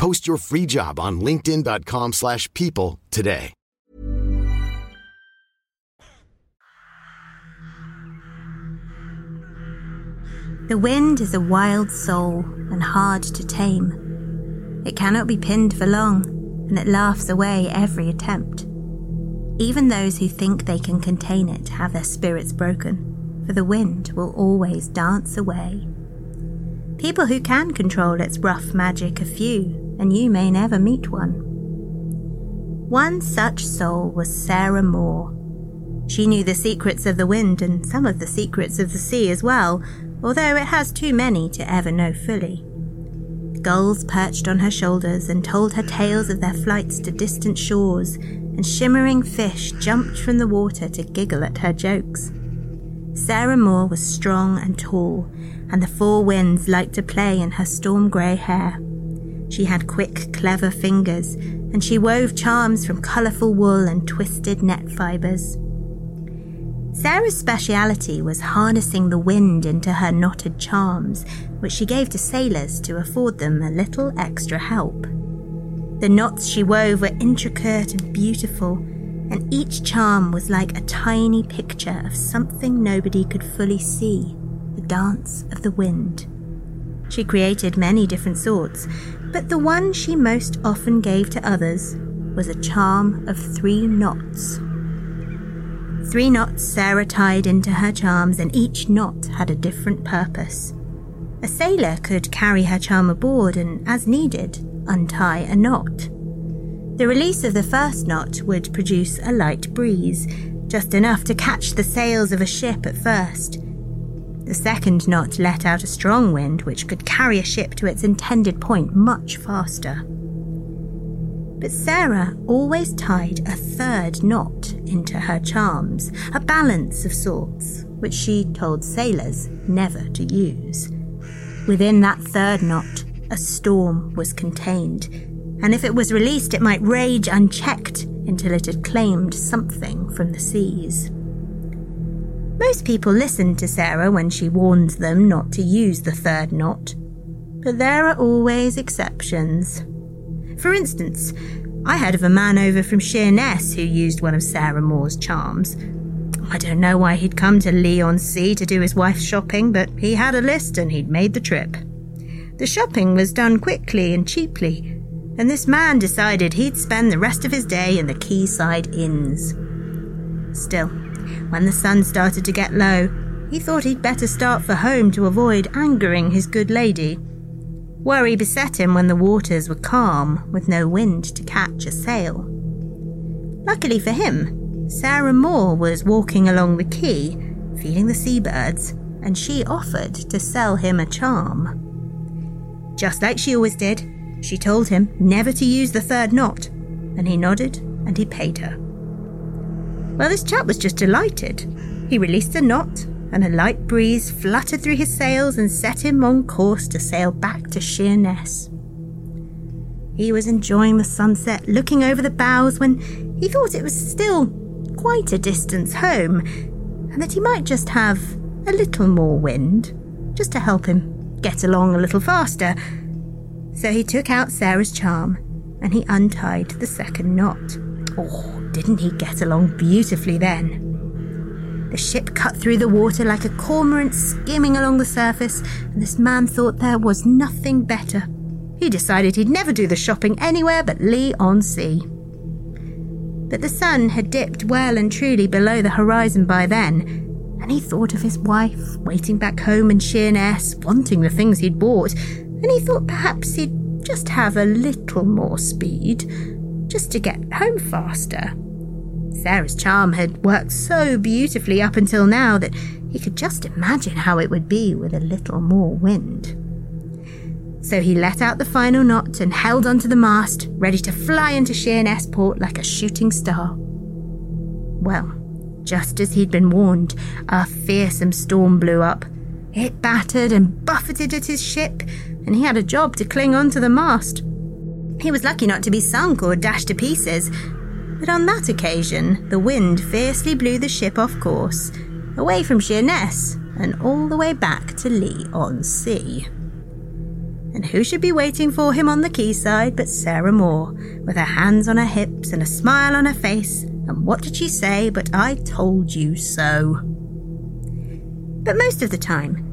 Post your free job on linkedin.com/people slash people today. The wind is a wild soul and hard to tame. It cannot be pinned for long, and it laughs away every attempt. Even those who think they can contain it have their spirits broken, for the wind will always dance away. People who can control its rough magic are few, and you may never meet one. One such soul was Sarah Moore. She knew the secrets of the wind and some of the secrets of the sea as well, although it has too many to ever know fully. Gulls perched on her shoulders and told her tales of their flights to distant shores, and shimmering fish jumped from the water to giggle at her jokes. Sarah Moore was strong and tall, and the four winds liked to play in her storm grey hair. She had quick, clever fingers, and she wove charms from colourful wool and twisted net fibres. Sarah's speciality was harnessing the wind into her knotted charms, which she gave to sailors to afford them a little extra help. The knots she wove were intricate and beautiful, and each charm was like a tiny picture of something nobody could fully see the dance of the wind. She created many different sorts, but the one she most often gave to others was a charm of three knots. Three knots Sarah tied into her charms, and each knot had a different purpose. A sailor could carry her charm aboard and, as needed, untie a knot. The release of the first knot would produce a light breeze, just enough to catch the sails of a ship at first. The second knot let out a strong wind which could carry a ship to its intended point much faster. But Sarah always tied a third knot into her charms, a balance of sorts, which she told sailors never to use. Within that third knot, a storm was contained, and if it was released, it might rage unchecked until it had claimed something from the seas. Most people listened to Sarah when she warned them not to use the third knot, but there are always exceptions. For instance, I heard of a man over from Sheerness who used one of Sarah Moore's charms. I don't know why he'd come to Leigh-on-Sea to do his wife's shopping, but he had a list and he'd made the trip. The shopping was done quickly and cheaply, and this man decided he'd spend the rest of his day in the quayside inns. Still, when the sun started to get low, he thought he'd better start for home to avoid angering his good lady. Worry beset him when the waters were calm, with no wind to catch a sail. Luckily for him, Sarah Moore was walking along the quay, feeding the seabirds, and she offered to sell him a charm. Just like she always did, she told him never to use the third knot, and he nodded and he paid her. Well, this chap was just delighted. He released the knot, and a light breeze fluttered through his sails and set him on course to sail back to Sheerness. He was enjoying the sunset, looking over the bows, when he thought it was still quite a distance home, and that he might just have a little more wind, just to help him get along a little faster. So he took out Sarah's charm and he untied the second knot. Oh, didn't he get along beautifully then? The ship cut through the water like a cormorant skimming along the surface, and this man thought there was nothing better. He decided he'd never do the shopping anywhere but Leigh-on-Sea. But the sun had dipped well and truly below the horizon by then, and he thought of his wife waiting back home in Sheerness, wanting the things he'd bought, and he thought perhaps he'd just have a little more speed, just to get home faster. Sarah's charm had worked so beautifully up until now that he could just imagine how it would be with a little more wind. So he let out the final knot and held onto the mast, ready to fly into Sheerness port like a shooting star. Well, just as he'd been warned, a fearsome storm blew up. It battered and buffeted at his ship, and he had a job to cling on to the mast. He was lucky not to be sunk or dashed to pieces, but on that occasion, the wind fiercely blew the ship off course, away from Sheerness, and all the way back to Leigh-on-Sea. And who should be waiting for him on the quayside but Sarah Moore, with her hands on her hips and a smile on her face, and what did she say but I told you so? But most of the time,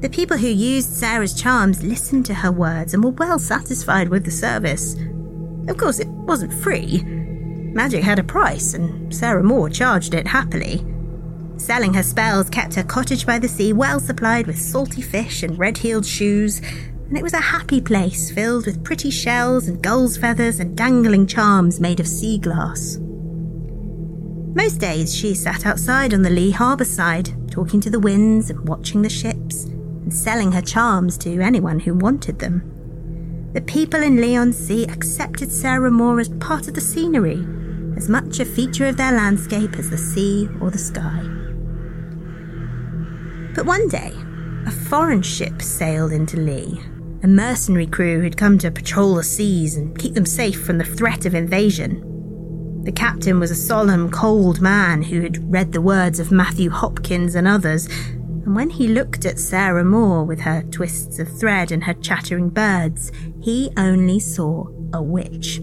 the people who used Sarah's charms listened to her words and were well satisfied with the service. Of course, it wasn't free. Magic had a price, and Sarah Moore charged it happily. Selling her spells kept her cottage by the sea well supplied with salty fish and red heeled shoes, and it was a happy place filled with pretty shells and gull's feathers and dangling charms made of sea glass. Most days she sat outside on the Leigh harbour side, talking to the winds and watching the ships, and selling her charms to anyone who wanted them. The people in Leigh-on-Sea accepted Sarah Moore as part of the scenery, as much a feature of their landscape as the sea or the sky. But one day, a foreign ship sailed into Leigh, a mercenary crew who'd come to patrol the seas and keep them safe from the threat of invasion. The captain was a solemn, cold man who had read the words of Matthew Hopkins and others, and when he looked at Sarah Moore with her twists of thread and her chattering birds, he only saw a witch.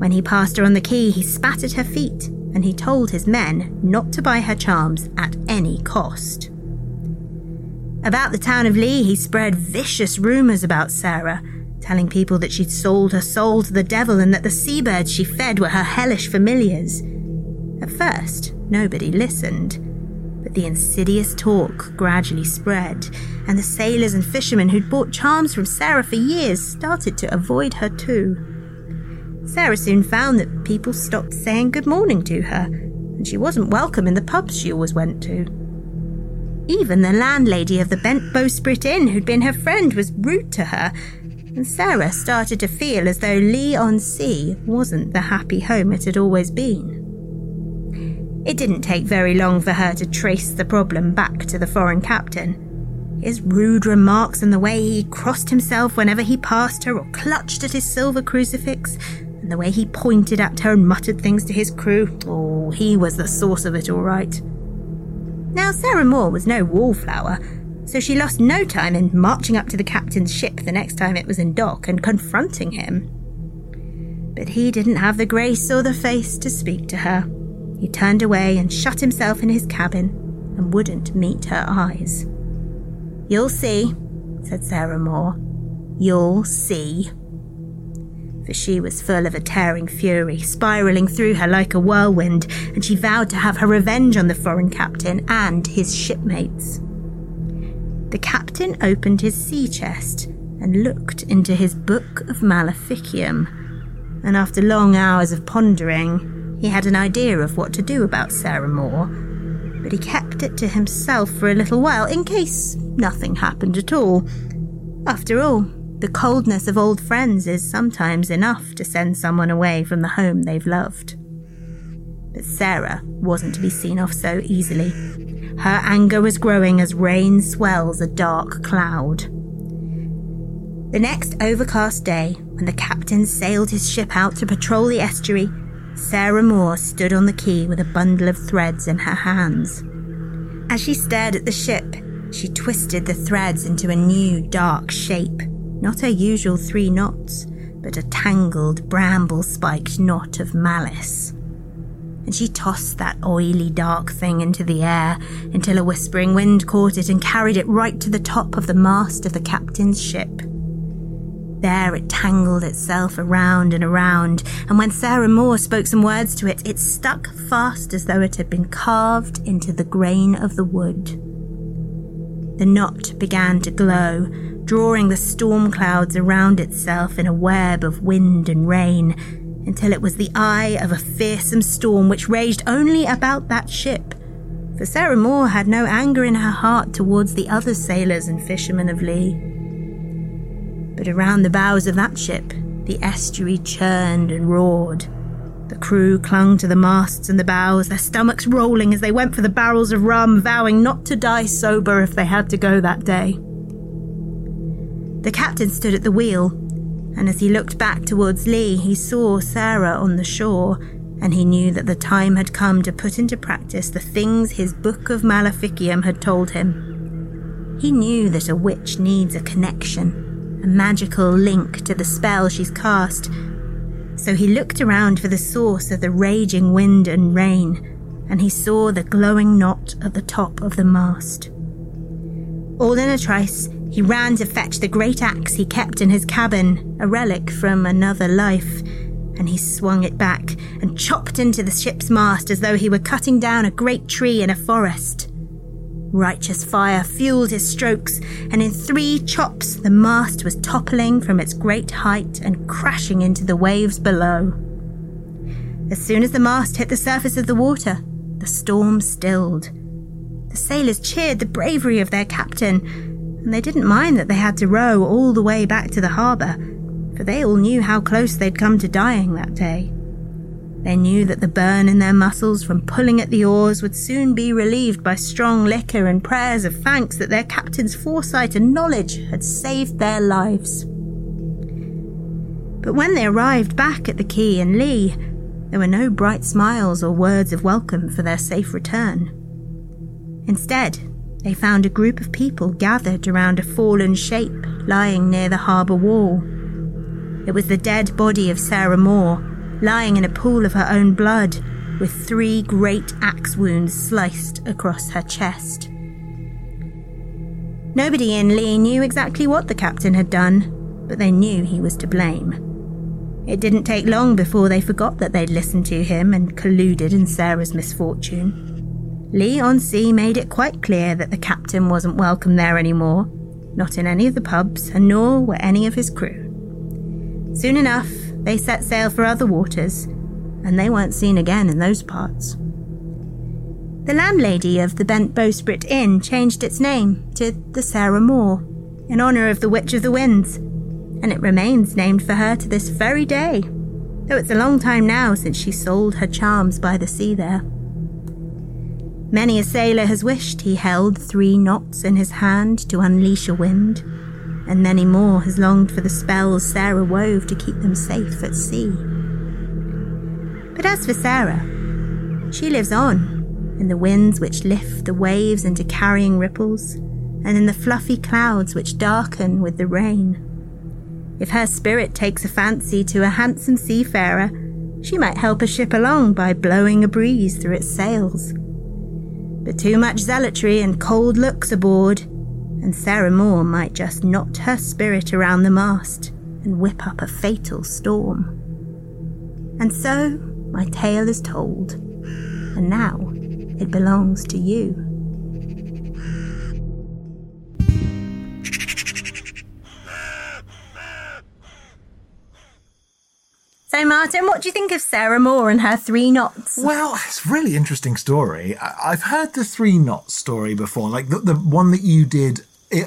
When he passed her on the quay, he spat at her feet, and he told his men not to buy her charms at any cost. About the town of Leigh, he spread vicious rumours about Sarah, telling people that she'd sold her soul to the devil and that the seabirds she fed were her hellish familiars. At first, nobody listened, but the insidious talk gradually spread, and the sailors and fishermen who'd bought charms from Sarah for years started to avoid her too. Sarah soon found that people stopped saying good morning to her, and she wasn't welcome in the pubs she always went to. Even the landlady of the Bent Bowsprit Inn, who'd been her friend, was rude to her, and Sarah started to feel as though Leigh-on-Sea wasn't the happy home it had always been. It didn't take very long for her to trace the problem back to the foreign captain. His rude remarks and the way he crossed himself whenever he passed her or clutched at his silver crucifix, and the way he pointed at her and muttered things to his crew, oh, he was the source of it all right. Now, Sarah Moore was no wallflower, so she lost no time in marching up to the captain's ship the next time it was in dock and confronting him. But he didn't have the grace or the face to speak to her. He turned away and shut himself in his cabin and wouldn't meet her eyes. You'll see, said Sarah Moore. You'll see for she was full of a tearing fury, spiralling through her like a whirlwind, and she vowed to have her revenge on the foreign captain and his shipmates. The captain opened his sea chest and looked into his book of Maleficium, and after long hours of pondering, he had an idea of what to do about Sarah Moore, but he kept it to himself for a little while in case nothing happened at all. After all, the coldness of old friends is sometimes enough to send someone away from the home they've loved. But Sarah wasn't to be seen off so easily. Her anger was growing as rain swells a dark cloud. The next overcast day, when the captain sailed his ship out to patrol the estuary, Sarah Moore stood on the quay with a bundle of threads in her hands. As she stared at the ship, she twisted the threads into a new dark shape. Not her usual three knots, but a tangled, bramble spiked knot of malice. And she tossed that oily, dark thing into the air until a whispering wind caught it and carried it right to the top of the mast of the captain's ship. There it tangled itself around and around, and when Sarah Moore spoke some words to it, it stuck fast as though it had been carved into the grain of the wood. The knot began to glow, drawing the storm clouds around itself in a web of wind and rain, until it was the eye of a fearsome storm which raged only about that ship. For Sarah Moore had no anger in her heart towards the other sailors and fishermen of Leigh. But around the bows of that ship, the estuary churned and roared. The crew clung to the masts and the bows, their stomachs rolling as they went for the barrels of rum, vowing not to die sober if they had to go that day. The captain stood at the wheel, and as he looked back towards Leigh, he saw Sarah on the shore, and he knew that the time had come to put into practice the things his book of Maleficium had told him. He knew that a witch needs a connection, a magical link to the spell she's cast. So he looked around for the source of the raging wind and rain, and he saw the glowing knot at the top of the mast. All in a trice, he ran to fetch the great axe he kept in his cabin, a relic from another life, and he swung it back and chopped into the ship's mast as though he were cutting down a great tree in a forest. Righteous fire fueled his strokes, and in three chops the mast was toppling from its great height and crashing into the waves below. As soon as the mast hit the surface of the water, the storm stilled. The sailors cheered the bravery of their captain, and they didn't mind that they had to row all the way back to the harbour, for they all knew how close they'd come to dying that day. They knew that the burn in their muscles from pulling at the oars would soon be relieved by strong liquor and prayers of thanks that their captain's foresight and knowledge had saved their lives. But when they arrived back at the quay in Leigh, there were no bright smiles or words of welcome for their safe return. Instead, they found a group of people gathered around a fallen shape lying near the harbour wall. It was the dead body of Sarah Moore, lying in a pool of her own blood, with three great axe wounds sliced across her chest. Nobody in Leigh knew exactly what the captain had done, but they knew he was to blame. It didn't take long before they forgot that they'd listened to him and colluded in Sarah's misfortune. Leigh-on-Sea made it quite clear that the captain wasn't welcome there anymore, not in any of the pubs, and nor were any of his crew. Soon enough, they set sail for other waters, and they weren't seen again in those parts. The landlady of the Bent Bowsprit Inn changed its name to the Sarah Moore, in honour of the Witch of the Winds, and it remains named for her to this very day, though it's a long time now since she sold her charms by the sea there. Many a sailor has wished he held three knots in his hand to unleash a wind, and many more has longed for the spells Sarah wove to keep them safe at sea. But as for Sarah, she lives on in the winds which lift the waves into carrying ripples, and in the fluffy clouds which darken with the rain. If her spirit takes a fancy to a handsome seafarer, she might help a ship along by blowing a breeze through its sails. But too much zealotry and cold looks aboard, and Sarah Moore might just knot her spirit around the mast and whip up a fatal storm. And so my tale is told, and now it belongs to you. So, Martin, what do you think of Sarah Moore and her three knots? Well, it's a really interesting story. I've heard the three knots story before, like the, the one that you did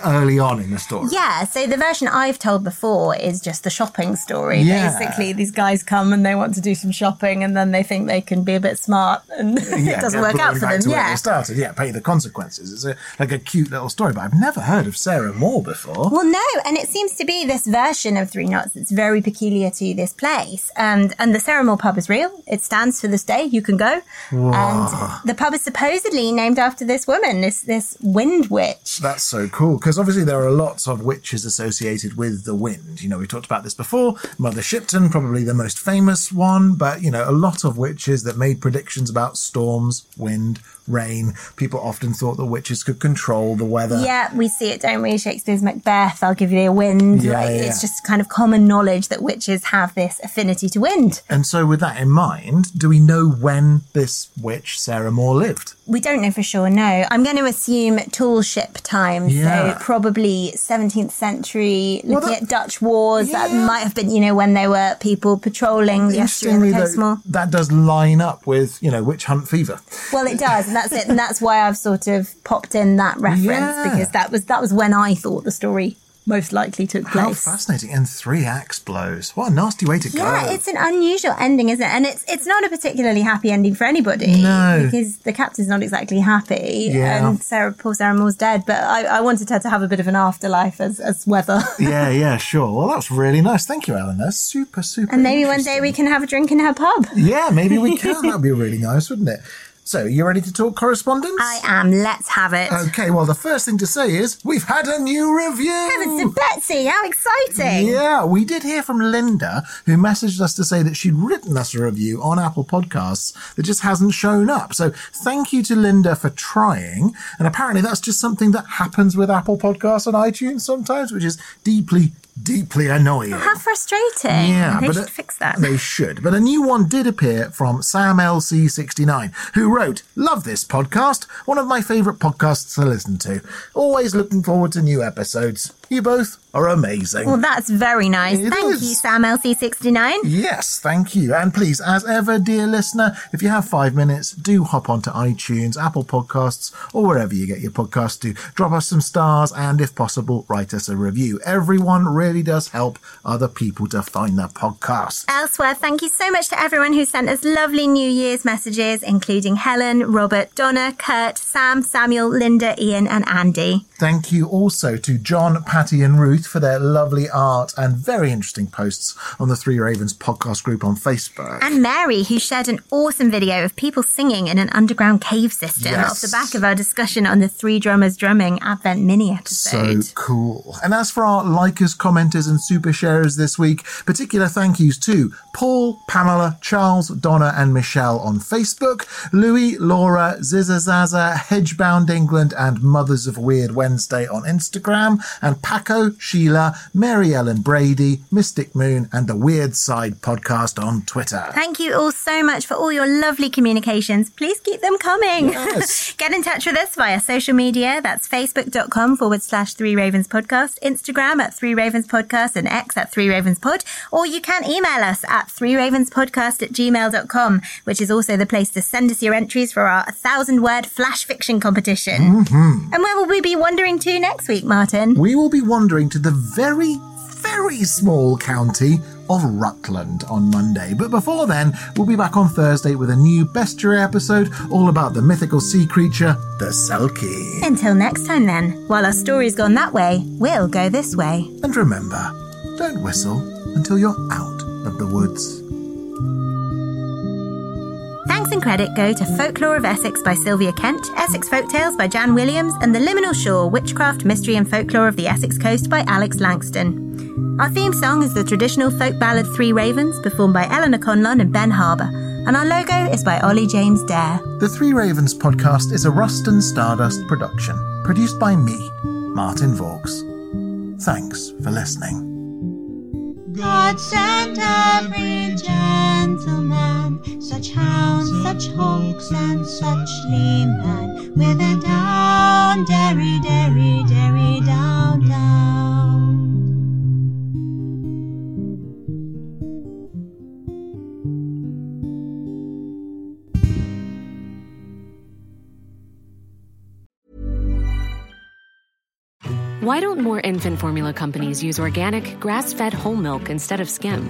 early on in the story. Yeah, so the version I've told before is just the shopping story. Yeah. Basically, these guys come and they want to do some shopping and then they think they can be a bit smart and it doesn't work out for them. Yeah. they started. Yeah, pay the consequences. It's a, like a cute little story, but I've never heard of Sarah Moore before. Well, no, and it seems to be this version of Three Knots that's very peculiar to this place. And and the Sarah Moore pub is real. It stands for this day. You can go. And the pub is supposedly named after this woman, this this wind witch. That's so cool because obviously there are lots of witches associated with the wind. You know, we talked about this before. Mother Shipton, probably the most famous one, but you know, a lot of witches that made predictions about storms, wind, rain. People often thought that witches could control the weather. Yeah, we see it, don't we? Shakespeare's Macbeth. I'll give you a wind. Yeah, like, yeah, It's just kind of common knowledge that witches have this affinity to wind. And so, with that in mind, do we know when this witch, Sarah Moore, lived? We don't know for sure, no. I'm going to assume tall ship times, Yeah. so probably 17th century, Well, looking that- at Dutch wars. That might have been, you know, when there were people patrolling the estuary and Interestingly, the coast that does line up with, you know, witch hunt fever. Well, it does, and that's it, and that's why I've sort of popped in that reference Yeah. because that was that was when I thought the story most likely took How place. fascinating. And three axe blows. What a nasty way to Yeah, go. Yeah, it's an unusual ending, isn't it? And it's it's not a particularly happy ending for anybody. No. Because the captain's not exactly happy. Yeah. And Sarah poor Sarah Moore's dead. But I, I wanted her to have a bit of an afterlife as as weather. yeah, yeah, sure. Well, that's really nice. Thank you, Ellen. That's super, super. and maybe one day we can have a drink in her pub. Yeah, maybe we can. That'd be really nice, wouldn't it? So, you ready to talk correspondence? I am. Let's have it. Okay, well, the first thing to say is we've had a new review. Heavens to Betsy, how exciting! Yeah, we did hear from Linda, who messaged us to say that she'd written us a review on Apple Podcasts that just hasn't shown up. So thank you to Linda for trying. And apparently that's just something that happens with Apple Podcasts and iTunes sometimes, which is deeply, deeply annoying. How frustrating. Yeah, they but should it- fix that. They should. But a new one did appear from Sam LC69, who wrote, Love this podcast. One of my favourite podcasts to listen to. Always looking forward to new episodes. You both are amazing. Well, that's very nice. It Thank is. you, Sam LC69. Yes, thank you. And please, as ever, dear listener, if you have five minutes, do hop onto iTunes, Apple Podcasts, or wherever you get your podcasts to. Drop us some stars and, if possible, write us a review. Everyone really does help other people to find the podcast. Elsewhere, thank you so much to everyone who sent us lovely New Year's messages, including Helen, Robert, Donna, Kurt, Sam, Samuel, Linda, Ian, and Andy. Thank you also to John, Patty, and Ruth for their lovely art and very interesting posts on the Three Ravens podcast group on Facebook. And Mary, who shared an awesome video of people singing in an underground cave system Yes. off the back of our discussion on the Three Drummers Drumming Advent mini episode. So cool. And as for our likers, commenters, and super sharers this week, particular thank yous to Paul, Pamela, Charles, Donna, and Michelle on Facebook, Louis, Laura, Zizazaza, Hedgebound England, and Mothers of Weird Wednesday on Instagram, and Paco, Sheila, Mary Ellen Brady, Mystic Moon, and the Weird Side podcast on Twitter. Thank you all so much for all your lovely communications. Please keep them coming. Yes. Get in touch with us via social media. That's facebook.com forward slash three ravens podcast, Instagram at three ravens podcast, and X at three ravens pod. Or you can email us at three ravens podcast at gmail.com, which is also the place to send us your entries for our thousand word flash fiction competition. Mm-hmm. And where will we be wandering to next week, Martin? we will be wandering to the very, very small county of Rutland on Monday. But before then, we'll be back on Thursday with a new bestiary episode all about the mythical sea creature, the Selkie. Until next time, then, while our story's gone that way, we'll go this way. And remember, don't whistle until you're out of the woods. Thanks and credit go to Folklore of Essex by Sylvia Kent, Essex Folktales by Jan Williams, and The Liminal Shore Witchcraft, Mystery and Folklore of the Essex Coast by Alex Langstone. Our theme song is the traditional folk ballad Three Ravens, performed by Eleanor Conlon and Ben Harbour, and our logo is by Ollie James Dare. The Three Ravens podcast is a Rust and Stardust production, produced by me, Martin Vaux. Thanks for listening. God sent every gentleman, hounds, such hawks, and such leman, with a down, derry, derry, derry, down, down. Why don't more infant formula companies use organic, grass fed whole milk instead of skim?